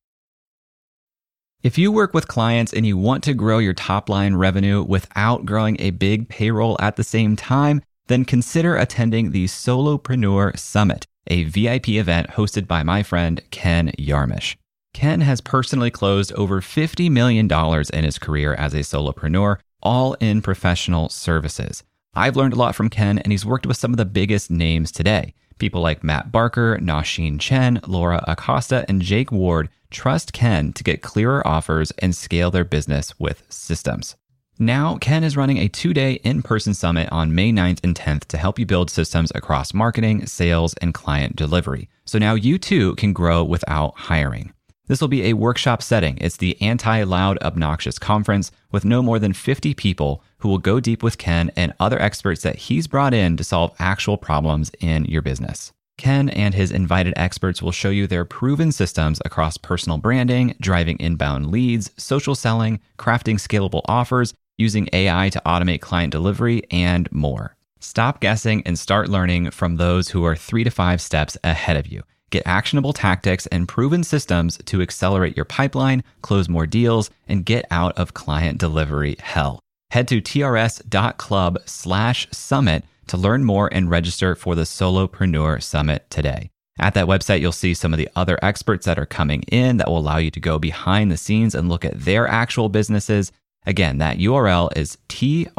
If you work with clients and you want to grow your top line revenue without growing a big payroll at the same time, then consider attending the Solopreneur Summit, a VIP event hosted by my friend Ken Yarmosh. Ken has personally closed over $50 million in his career as a solopreneur, all in professional services. I've learned a lot from Ken, and he's worked with some of the biggest names today. People like Matt Barker, Nasheen Chen, Laura Acosta, and Jake Ward trust Ken to get clearer offers and scale their business with systems. Now, Ken is running a two day in person summit on May 9th and 10th to help you build systems across marketing, sales, and client delivery. So now you too can grow without hiring. This will be a workshop setting. It's the anti loud, obnoxious conference with no more than 50 people who will go deep with Ken and other experts that he's brought in to solve actual problems in your business. Ken and his invited experts will show you their proven systems across personal branding, driving inbound leads, social selling, crafting scalable offers, using AI to automate client delivery, and more. Stop guessing and start learning from those who are three to five steps ahead of you. Get actionable tactics and proven systems to accelerate your pipeline, close more deals, and get out of client delivery hell. Head to trs.club slash summit to learn more and register for the Solopreneur Summit today. At that website, you'll see some of the other experts that are coming in that will allow you to go behind the scenes and look at their actual businesses. Again, that URL is trs.club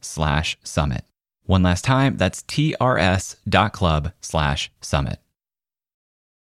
slash summit. One last time, that's trs.club slash summit.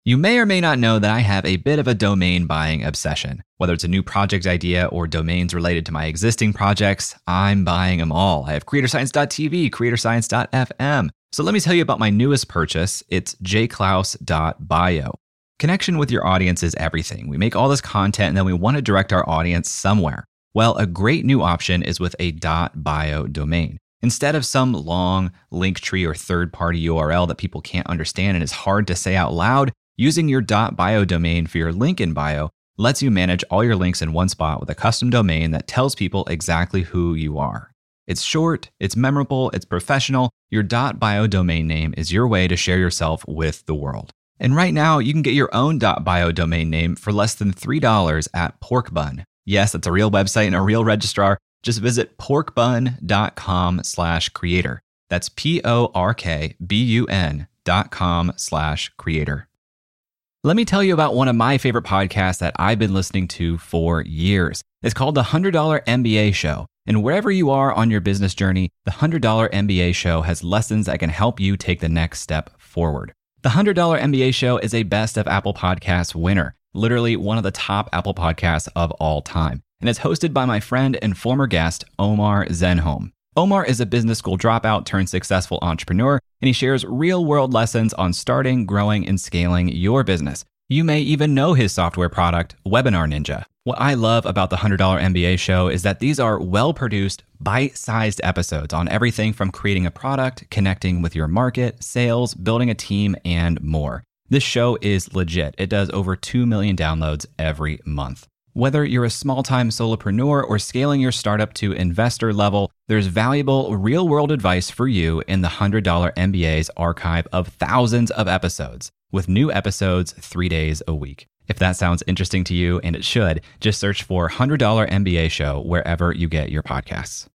You may or may not know that I have a bit of a domain buying obsession. Whether it's a new project idea or domains related to my existing projects, I'm buying them all. I have creatorscience.tv, creatorscience.fm. So let me tell you about my newest purchase. It's jayclouse.bio. Connection with your audience is everything. We make all this content and then we want to direct our audience somewhere. Well, a great new option is with a .bio domain. Instead of some long link tree or third party URL that people can't understand and is hard to say out loud, Using your .bio domain for your link in bio lets you manage all your links in one spot with a custom domain that tells people exactly who you are. It's short, it's memorable, it's professional. Your .bio domain name is your way to share yourself with the world. And right now, you can get your own .bio domain name for less than $3 at Porkbun. Yes, that's a real website and a real registrar. Just visit porkbun.com slash creator. That's P-O-R-K-B-U-N dot com slash creator. Let me tell you about one of my favorite podcasts that I've been listening to for years. It's called The $100 MBA Show. And wherever you are on your business journey, the $100 MBA Show has lessons that can help you take the next step forward. The $100 MBA Show is a Best of Apple Podcasts winner, literally one of the top Apple podcasts of all time. And it's hosted by my friend and former guest, Omar Zenhom. Omar is a business school dropout turned successful entrepreneur, and he shares real world lessons on starting, growing, and scaling your business. You may even know his software product, Webinar Ninja. What I love about the $100 MBA show is that these are well produced, bite sized episodes on everything from creating a product, connecting with your market, sales, building a team, and more. This show is legit. It does over 2 million downloads every month. Whether you're a small time solopreneur or scaling your startup to investor level, there's valuable real world advice for you in the $100 MBA's archive of thousands of episodes, with new episodes three days a week. If that sounds interesting to you, and it should, just search for $100 MBA Show wherever you get your podcasts.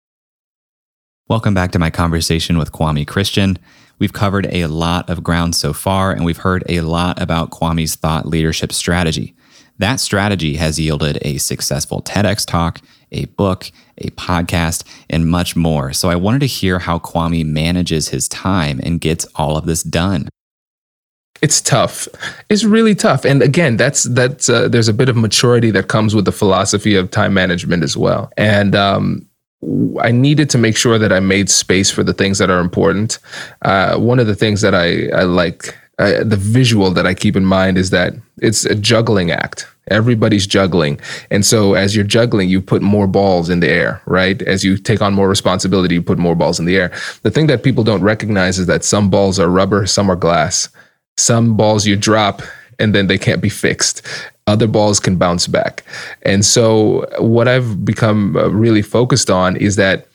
Welcome back to my conversation with Kwame Christian. We've covered a lot of ground so far, and we've heard a lot about Kwame's thought leadership strategy. That strategy has yielded a successful TEDx talk, a book, a podcast, and much more. So I wanted to hear how Kwame manages his time and gets all of this done. It's tough. It's really tough. And again, that's that's uh, there's a bit of maturity that comes with the philosophy of time management as well. And um, I needed to make sure that I made space for the things that are important. Uh, one of the things that I, I like uh, the visual that I keep in mind is that it's a juggling act. Everybody's juggling. And so as you're juggling, you put more balls in the air, right? As you take on more responsibility, you put more balls in the air. The thing that people don't recognize is that some balls are rubber, some are glass. Some balls you drop and then they can't be fixed. Other balls can bounce back. And so what I've become uh, really focused on is that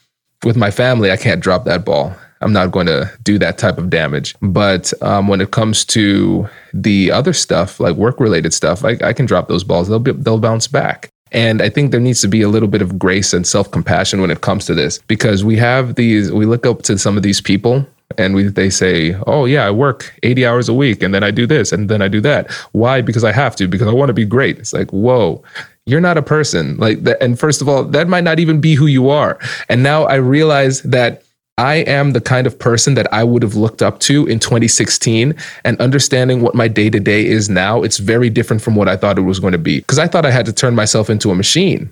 with my family, I can't drop that ball. I'm not going to do that type of damage. But um, when it comes to the other stuff, like work related stuff, I, I, can drop those balls. They'll be, they'll bounce back. And I think there needs to be a little bit of grace and self compassion when it comes to this because we have these, we look up to some of these people and we they say, "Oh yeah, I work 80 hours a week and then I do this and then I do that." Why? Because I have to because I want to be great. It's like, "Whoa, you're not a person." Like that and first of all, that might not even be who you are. And now I realize that I am the kind of person that I would have looked up to in 2016 and understanding what my day to day is now, it's very different from what I thought it was going to be. Because I thought I had to turn myself into a machine.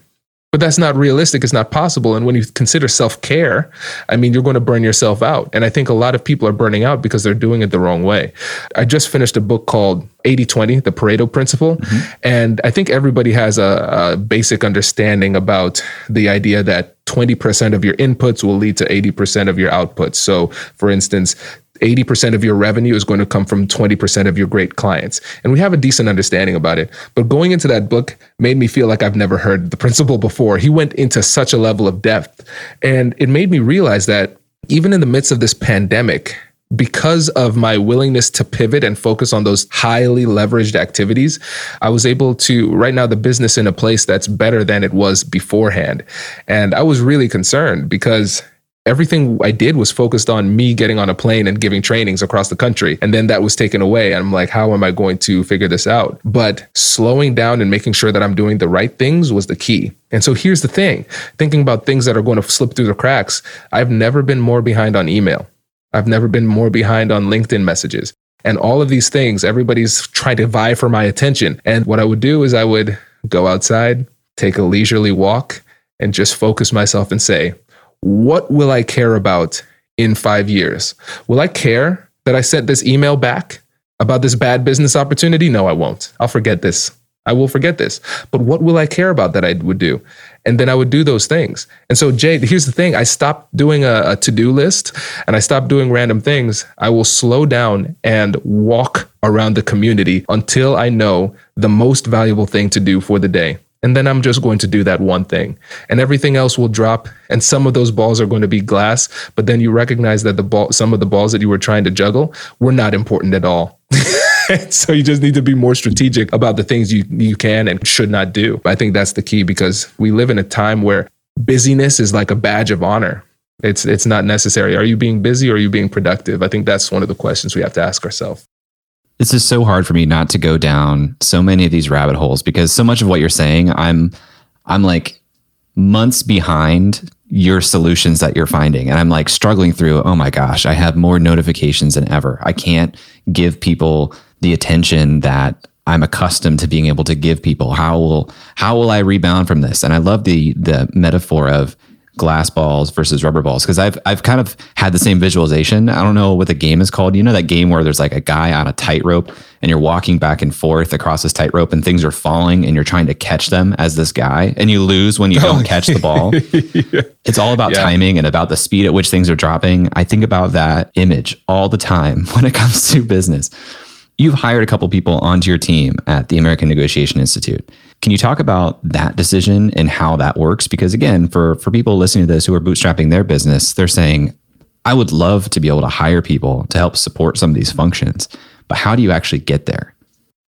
But that's not realistic. It's not possible. And when you consider self care, I mean, you're going to burn yourself out. And I think a lot of people are burning out because they're doing it the wrong way. I just finished a book called 80 20, the Pareto Principle. Mm-hmm. And I think everybody has a, a basic understanding about the idea that 20% of your inputs will lead to 80% of your outputs. So, for instance, 80% of your revenue is going to come from 20% of your great clients. And we have a decent understanding about it. But going into that book made me feel like I've never heard the principle before. He went into such a level of depth. And it made me realize that even in the midst of this pandemic, because of my willingness to pivot and focus on those highly leveraged activities, I was able to right now the business in a place that's better than it was beforehand. And I was really concerned because everything I did was focused on me getting on a plane and giving trainings across the country. And then that was taken away. And I'm like, how am I going to figure this out? But slowing down and making sure that I'm doing the right things was the key. And so here's the thing thinking about things that are going to slip through the cracks, I've never been more behind on email. I've never been more behind on LinkedIn messages. And all of these things, everybody's trying to vie for my attention. And what I would do is I would go outside, take a leisurely walk, and just focus myself and say, what will I care about in five years? Will I care that I sent this email back about this bad business opportunity? No, I won't. I'll forget this. I will forget this. But what will I care about that I would do? And then I would do those things. And so, Jay, here's the thing I stopped doing a, a to do list and I stopped doing random things. I will slow down and walk around the community until I know the most valuable thing to do for the day. And then I'm just going to do that one thing. And everything else will drop. And some of those balls are going to be glass. But then you recognize that the ball, some of the balls that you were trying to juggle were not important at all. so you just need to be more strategic about the things you, you can and should not do. I think that's the key because we live in a time where busyness is like a badge of honor. It's it's not necessary. Are you being busy or are you being productive? I think that's one of the questions we have to ask ourselves. It's just so hard for me not to go down so many of these rabbit holes because so much of what you're saying, I'm I'm like months behind your solutions that you're finding. And I'm like struggling through, oh my gosh, I have more notifications than ever. I can't give people the attention that I'm accustomed to being able to give people. How will how will I rebound from this? And I love the the metaphor of glass balls versus rubber balls because I've I've kind of had the same visualization. I don't know what the game is called. You know that game where there's like a guy on a tightrope and you're walking back and forth across this tightrope and things are falling and you're trying to catch them as this guy and you lose when you oh, don't catch the ball. yeah. It's all about yeah. timing and about the speed at which things are dropping. I think about that image all the time when it comes to business. You've hired a couple people onto your team at the American Negotiation Institute. Can you talk about that decision and how that works? Because again, for for people listening to this who are bootstrapping their business, they're saying, I would love to be able to hire people to help support some of these functions. But how do you actually get there?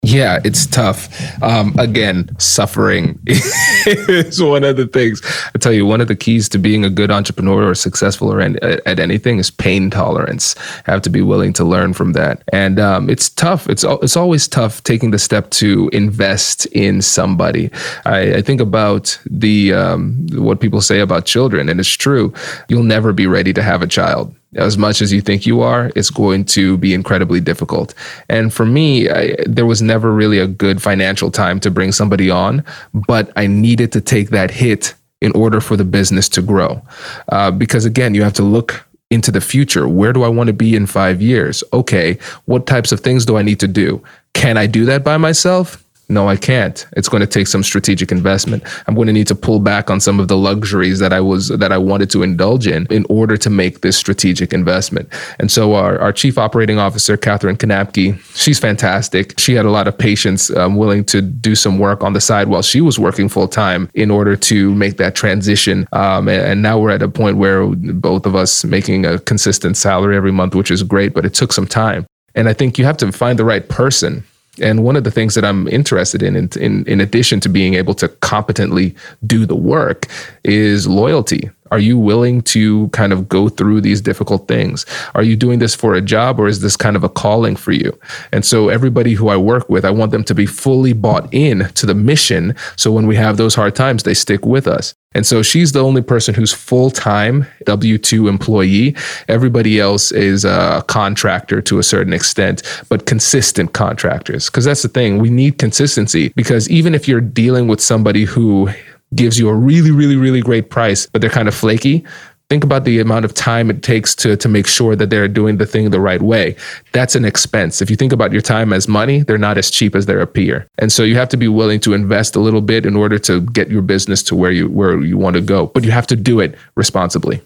Yeah, it's tough. Um, again, suffering is one of the things. I tell you, one of the keys to being a good entrepreneur or successful or at, anything is pain tolerance. Have to be willing to learn from that, and um, it's tough. It's it's always tough taking the step to invest in somebody. I, I think about the um, what people say about children, and it's true. You'll never be ready to have a child as much as you think you are, it's going to be incredibly difficult. And for me, I, there was never really a good financial time to bring somebody on, but I needed to take that hit in order for the business to grow. Uh, because again, you have to look into the future. Where do I want to be in five years? Okay, what types of things do I need to do? Can I do that by myself? No, I can't. It's going to take some strategic investment. I'm going to need to pull back on some of the luxuries that I was that I wanted to indulge in in order to make this strategic investment. And so our, our chief operating officer, Catherine Knapke, she's fantastic. She had a lot of patience, um, willing to do some work on the side while she was working full time in order to make that transition. Um, and, and now we're at a point where both of us making a consistent salary every month, which is great, but it took some time. And I think you have to find the right person and one of the things that I'm interested in, in, in, addition to being able to competently do the work, is loyalty. Are you willing to kind of go through these difficult things? Are you doing this for a job or is this kind of a calling for you? And so, everybody who I work with, I want them to be fully bought in to the mission. So, when we have those hard times, they stick with us. And so she's the only person who's full time W 2 employee. Everybody else is a contractor to a certain extent, but consistent contractors. Because that's the thing, we need consistency. Because even if you're dealing with somebody who gives you a really, really, really great price, but they're kind of flaky. Think about the amount of time it takes to, to make sure that they're doing the thing the right way. That's an expense. If you think about your time as money, they're not as cheap as they appear. And so you have to be willing to invest a little bit in order to get your business to where you where you want to go. But you have to do it responsibly.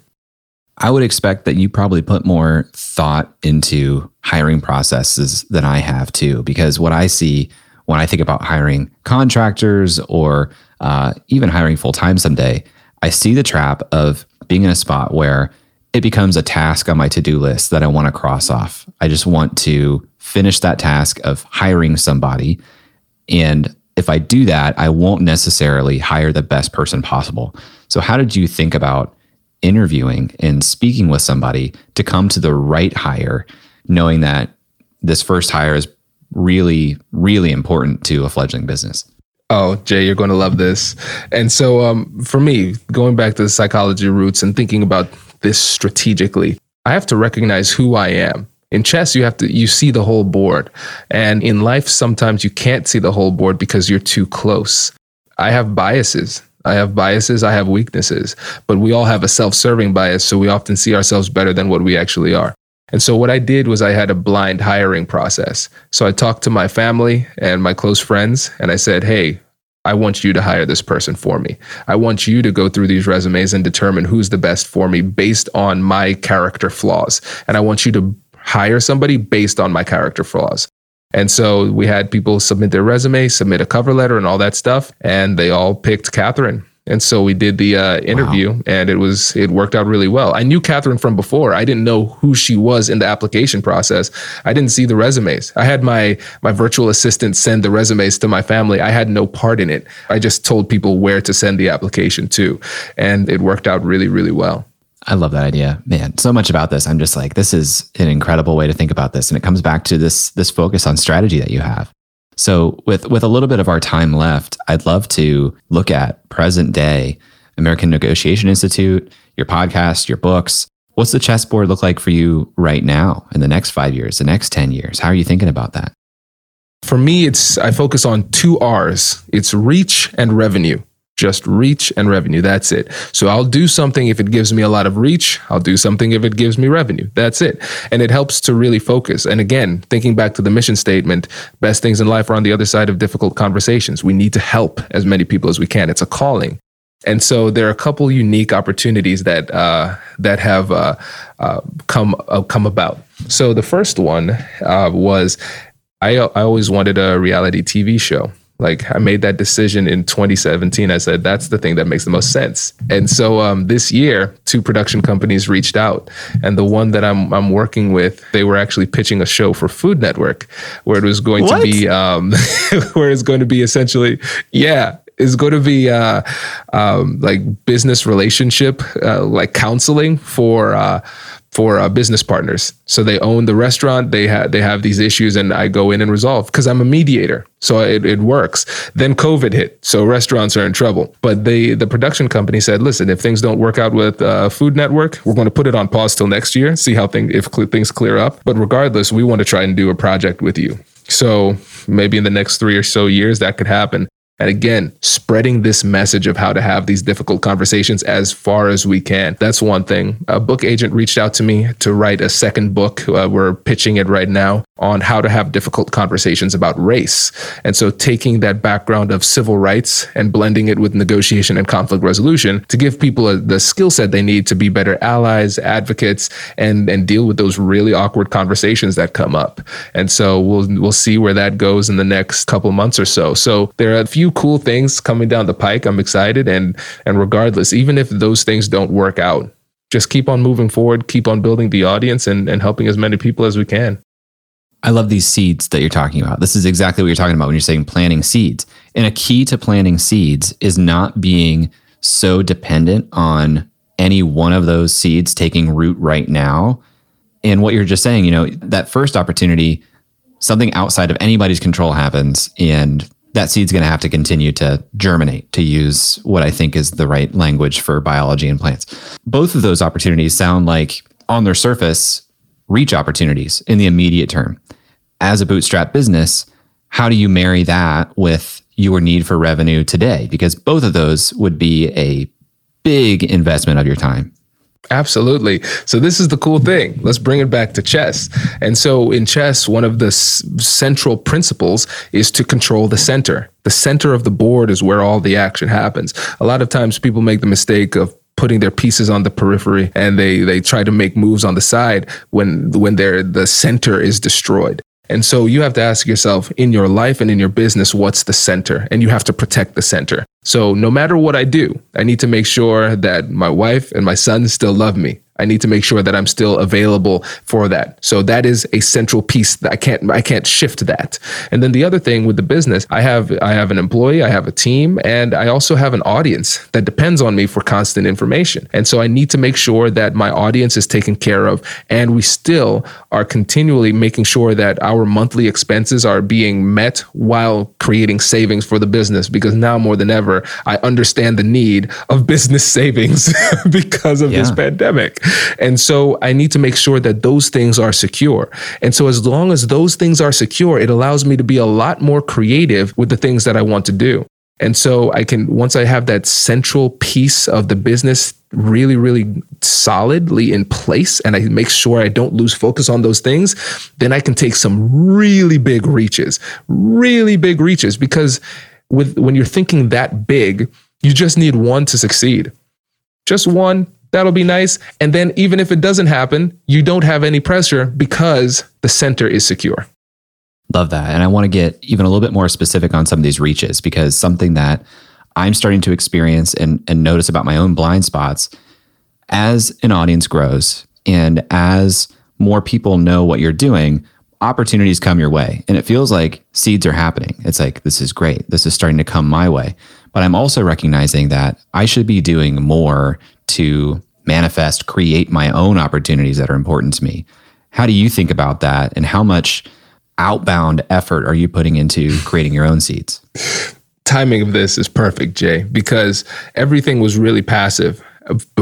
I would expect that you probably put more thought into hiring processes than I have too, because what I see when I think about hiring contractors or uh, even hiring full time someday, I see the trap of being in a spot where it becomes a task on my to do list that I want to cross off. I just want to finish that task of hiring somebody. And if I do that, I won't necessarily hire the best person possible. So, how did you think about interviewing and speaking with somebody to come to the right hire, knowing that this first hire is really, really important to a fledgling business? Oh, Jay, you're going to love this. And so, um, for me, going back to the psychology roots and thinking about this strategically, I have to recognize who I am. In chess, you have to you see the whole board, and in life, sometimes you can't see the whole board because you're too close. I have biases. I have biases. I have weaknesses, but we all have a self-serving bias, so we often see ourselves better than what we actually are. And so what I did was I had a blind hiring process. So I talked to my family and my close friends and I said, "Hey, I want you to hire this person for me. I want you to go through these resumes and determine who's the best for me based on my character flaws. And I want you to hire somebody based on my character flaws. And so we had people submit their resume, submit a cover letter, and all that stuff. And they all picked Catherine. And so we did the uh, interview, wow. and it was it worked out really well. I knew Catherine from before. I didn't know who she was in the application process. I didn't see the resumes. I had my my virtual assistant send the resumes to my family. I had no part in it. I just told people where to send the application to, and it worked out really really well. I love that idea, man. So much about this. I'm just like, this is an incredible way to think about this, and it comes back to this this focus on strategy that you have. So with with a little bit of our time left, I'd love to look at present day American Negotiation Institute, your podcast, your books. What's the chessboard look like for you right now in the next 5 years, the next 10 years? How are you thinking about that? For me, it's I focus on two R's. It's reach and revenue just reach and revenue. That's it. So I'll do something if it gives me a lot of reach. I'll do something if it gives me revenue. That's it. And it helps to really focus. And again, thinking back to the mission statement, best things in life are on the other side of difficult conversations. We need to help as many people as we can. It's a calling. And so there are a couple unique opportunities that uh, that have uh, uh, come uh, come about. So the first one uh, was I I always wanted a reality TV show like I made that decision in 2017. I said that's the thing that makes the most sense. And so um, this year, two production companies reached out, and the one that I'm I'm working with, they were actually pitching a show for Food Network, where it was going what? to be um, where it's going to be essentially yeah is going to be uh, um, like business relationship, uh, like counseling for uh, for uh, business partners. So they own the restaurant. They have they have these issues, and I go in and resolve because I'm a mediator. So it, it works. Then COVID hit, so restaurants are in trouble. But they the production company said, listen, if things don't work out with uh, Food Network, we're going to put it on pause till next year, see how things if cl- things clear up. But regardless, we want to try and do a project with you. So maybe in the next three or so years that could happen. And again, spreading this message of how to have these difficult conversations as far as we can. That's one thing. A book agent reached out to me to write a second book. Uh, we're pitching it right now on how to have difficult conversations about race. And so taking that background of civil rights and blending it with negotiation and conflict resolution to give people a, the skill set they need to be better allies, advocates, and, and deal with those really awkward conversations that come up. And so we'll, we'll see where that goes in the next couple months or so. So there are a few cool things coming down the pike. I'm excited. And, and regardless, even if those things don't work out, just keep on moving forward, keep on building the audience and, and helping as many people as we can. I love these seeds that you're talking about. This is exactly what you're talking about when you're saying planting seeds. And a key to planting seeds is not being so dependent on any one of those seeds taking root right now. And what you're just saying, you know, that first opportunity, something outside of anybody's control happens and that seed's going to have to continue to germinate, to use what I think is the right language for biology and plants. Both of those opportunities sound like, on their surface, reach opportunities in the immediate term. As a bootstrap business, how do you marry that with your need for revenue today? Because both of those would be a big investment of your time. Absolutely. So this is the cool thing. Let's bring it back to chess. And so in chess, one of the s- central principles is to control the center. The center of the board is where all the action happens. A lot of times people make the mistake of putting their pieces on the periphery and they they try to make moves on the side when when their the center is destroyed. And so you have to ask yourself in your life and in your business, what's the center? And you have to protect the center. So no matter what I do, I need to make sure that my wife and my son still love me. I need to make sure that I'm still available for that. So that is a central piece that I can't I can't shift that. And then the other thing with the business, I have I have an employee, I have a team, and I also have an audience that depends on me for constant information. And so I need to make sure that my audience is taken care of and we still are continually making sure that our monthly expenses are being met while creating savings for the business because now more than ever I understand the need of business savings because of yeah. this pandemic. And so I need to make sure that those things are secure. And so as long as those things are secure, it allows me to be a lot more creative with the things that I want to do. And so I can, once I have that central piece of the business really, really solidly in place and I make sure I don't lose focus on those things, then I can take some really big reaches, really big reaches. Because with when you're thinking that big, you just need one to succeed. Just one, that'll be nice. And then even if it doesn't happen, you don't have any pressure because the center is secure. Love that. And I want to get even a little bit more specific on some of these reaches because something that I'm starting to experience and, and notice about my own blind spots as an audience grows and as more people know what you're doing, opportunities come your way. And it feels like seeds are happening. It's like, this is great. This is starting to come my way. But I'm also recognizing that I should be doing more to manifest, create my own opportunities that are important to me. How do you think about that? And how much outbound effort are you putting into creating your own seeds? Timing of this is perfect, Jay, because everything was really passive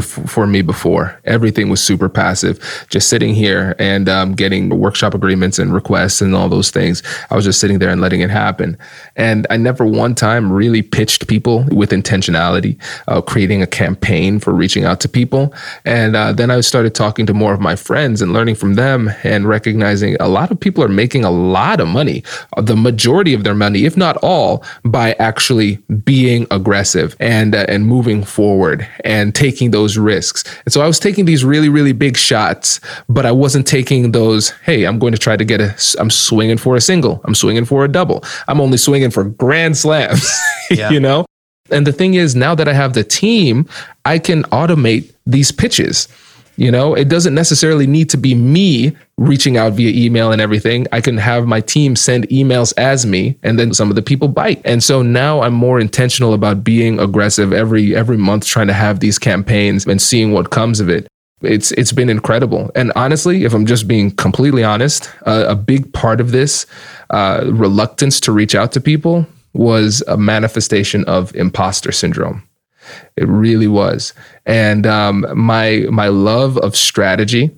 for me before. Everything was super passive, just sitting here and um, getting workshop agreements and requests and all those things. I was just sitting there and letting it happen. And I never one time really pitched people with intentionality, uh, creating a campaign for reaching out to people. And uh, then I started talking to more of my friends and learning from them and recognizing a lot of people are making a lot of money, uh, the majority of their money, if not all, by actually being aggressive and uh, and moving forward and taking taking those risks. And so I was taking these really, really big shots, but I wasn't taking those, hey, I'm going to try to get a, I'm swinging for a single, I'm swinging for a double, I'm only swinging for grand slams, yeah. you know? And the thing is, now that I have the team, I can automate these pitches. You know, it doesn't necessarily need to be me reaching out via email and everything. I can have my team send emails as me and then some of the people bite. And so now I'm more intentional about being aggressive every every month trying to have these campaigns and seeing what comes of it. It's it's been incredible. And honestly, if I'm just being completely honest, uh, a big part of this uh, reluctance to reach out to people was a manifestation of imposter syndrome. It really was. And um, my my love of strategy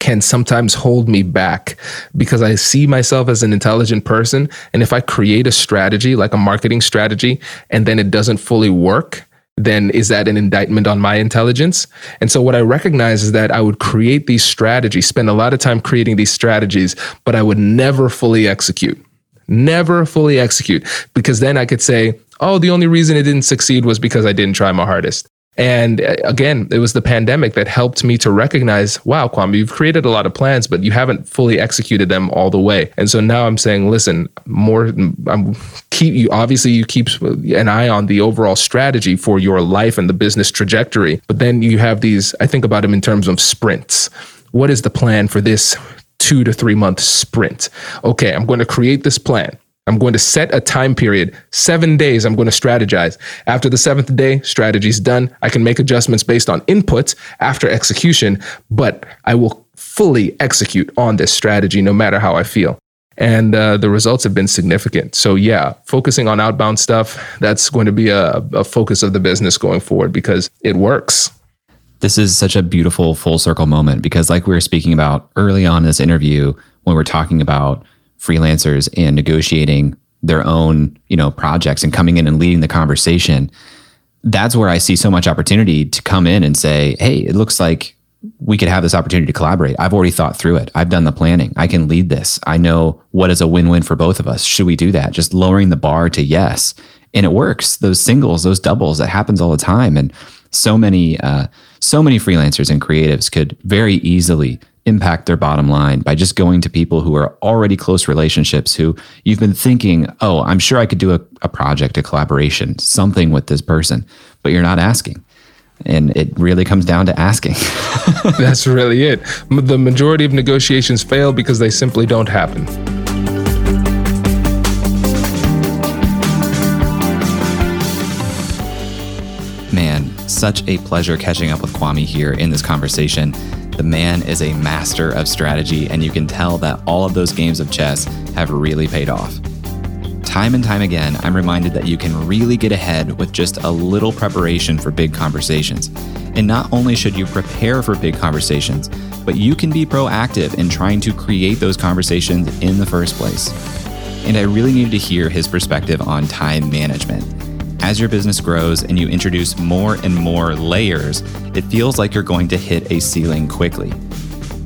can sometimes hold me back because I see myself as an intelligent person. And if I create a strategy, like a marketing strategy, and then it doesn't fully work, then is that an indictment on my intelligence? And so what I recognize is that I would create these strategies, spend a lot of time creating these strategies, but I would never fully execute. Never fully execute because then I could say, oh, the only reason it didn't succeed was because I didn't try my hardest. And uh, again, it was the pandemic that helped me to recognize, wow, Kwame, you've created a lot of plans, but you haven't fully executed them all the way. And so now I'm saying, listen, more, I'm keep you, obviously you keep an eye on the overall strategy for your life and the business trajectory. But then you have these, I think about them in terms of sprints. What is the plan for this two to three month sprint? Okay, I'm going to create this plan. I'm going to set a time period, seven days. I'm going to strategize. After the seventh day, strategy's done. I can make adjustments based on inputs after execution, but I will fully execute on this strategy no matter how I feel. And uh, the results have been significant. So, yeah, focusing on outbound stuff, that's going to be a, a focus of the business going forward because it works. This is such a beautiful full circle moment because, like we were speaking about early on in this interview, when we're talking about freelancers and negotiating their own, you know, projects and coming in and leading the conversation, that's where I see so much opportunity to come in and say, "Hey, it looks like we could have this opportunity to collaborate. I've already thought through it. I've done the planning. I can lead this. I know what is a win-win for both of us. Should we do that? Just lowering the bar to yes." And it works. Those singles, those doubles, that happens all the time and so many uh, so many freelancers and creatives could very easily impact their bottom line by just going to people who are already close relationships who you've been thinking, oh, I'm sure I could do a, a project, a collaboration, something with this person, but you're not asking. And it really comes down to asking. That's really it. The majority of negotiations fail because they simply don't happen. Such a pleasure catching up with Kwame here in this conversation. The man is a master of strategy, and you can tell that all of those games of chess have really paid off. Time and time again, I'm reminded that you can really get ahead with just a little preparation for big conversations. And not only should you prepare for big conversations, but you can be proactive in trying to create those conversations in the first place. And I really needed to hear his perspective on time management. As your business grows and you introduce more and more layers, it feels like you're going to hit a ceiling quickly.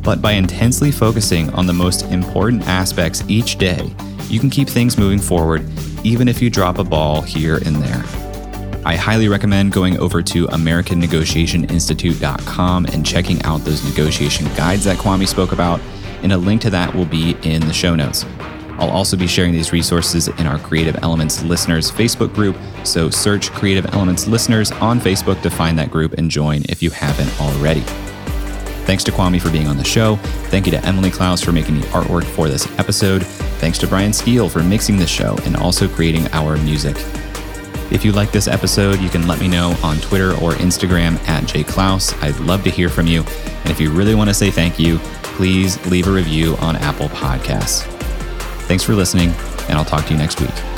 But by intensely focusing on the most important aspects each day, you can keep things moving forward even if you drop a ball here and there. I highly recommend going over to AmericanNegotiationInstitute.com and checking out those negotiation guides that Kwame spoke about, and a link to that will be in the show notes. I'll also be sharing these resources in our Creative Elements Listeners Facebook group, so search Creative Elements Listeners on Facebook to find that group and join if you haven't already. Thanks to Kwame for being on the show. Thank you to Emily Clouse for making the artwork for this episode. Thanks to Brian Skeel for mixing the show and also creating our music. If you like this episode, you can let me know on Twitter or Instagram at jayclouse. I'd love to hear from you. And if you really want to say thank you, please leave a review on Apple Podcasts. Thanks for listening, and I'll talk to you next week.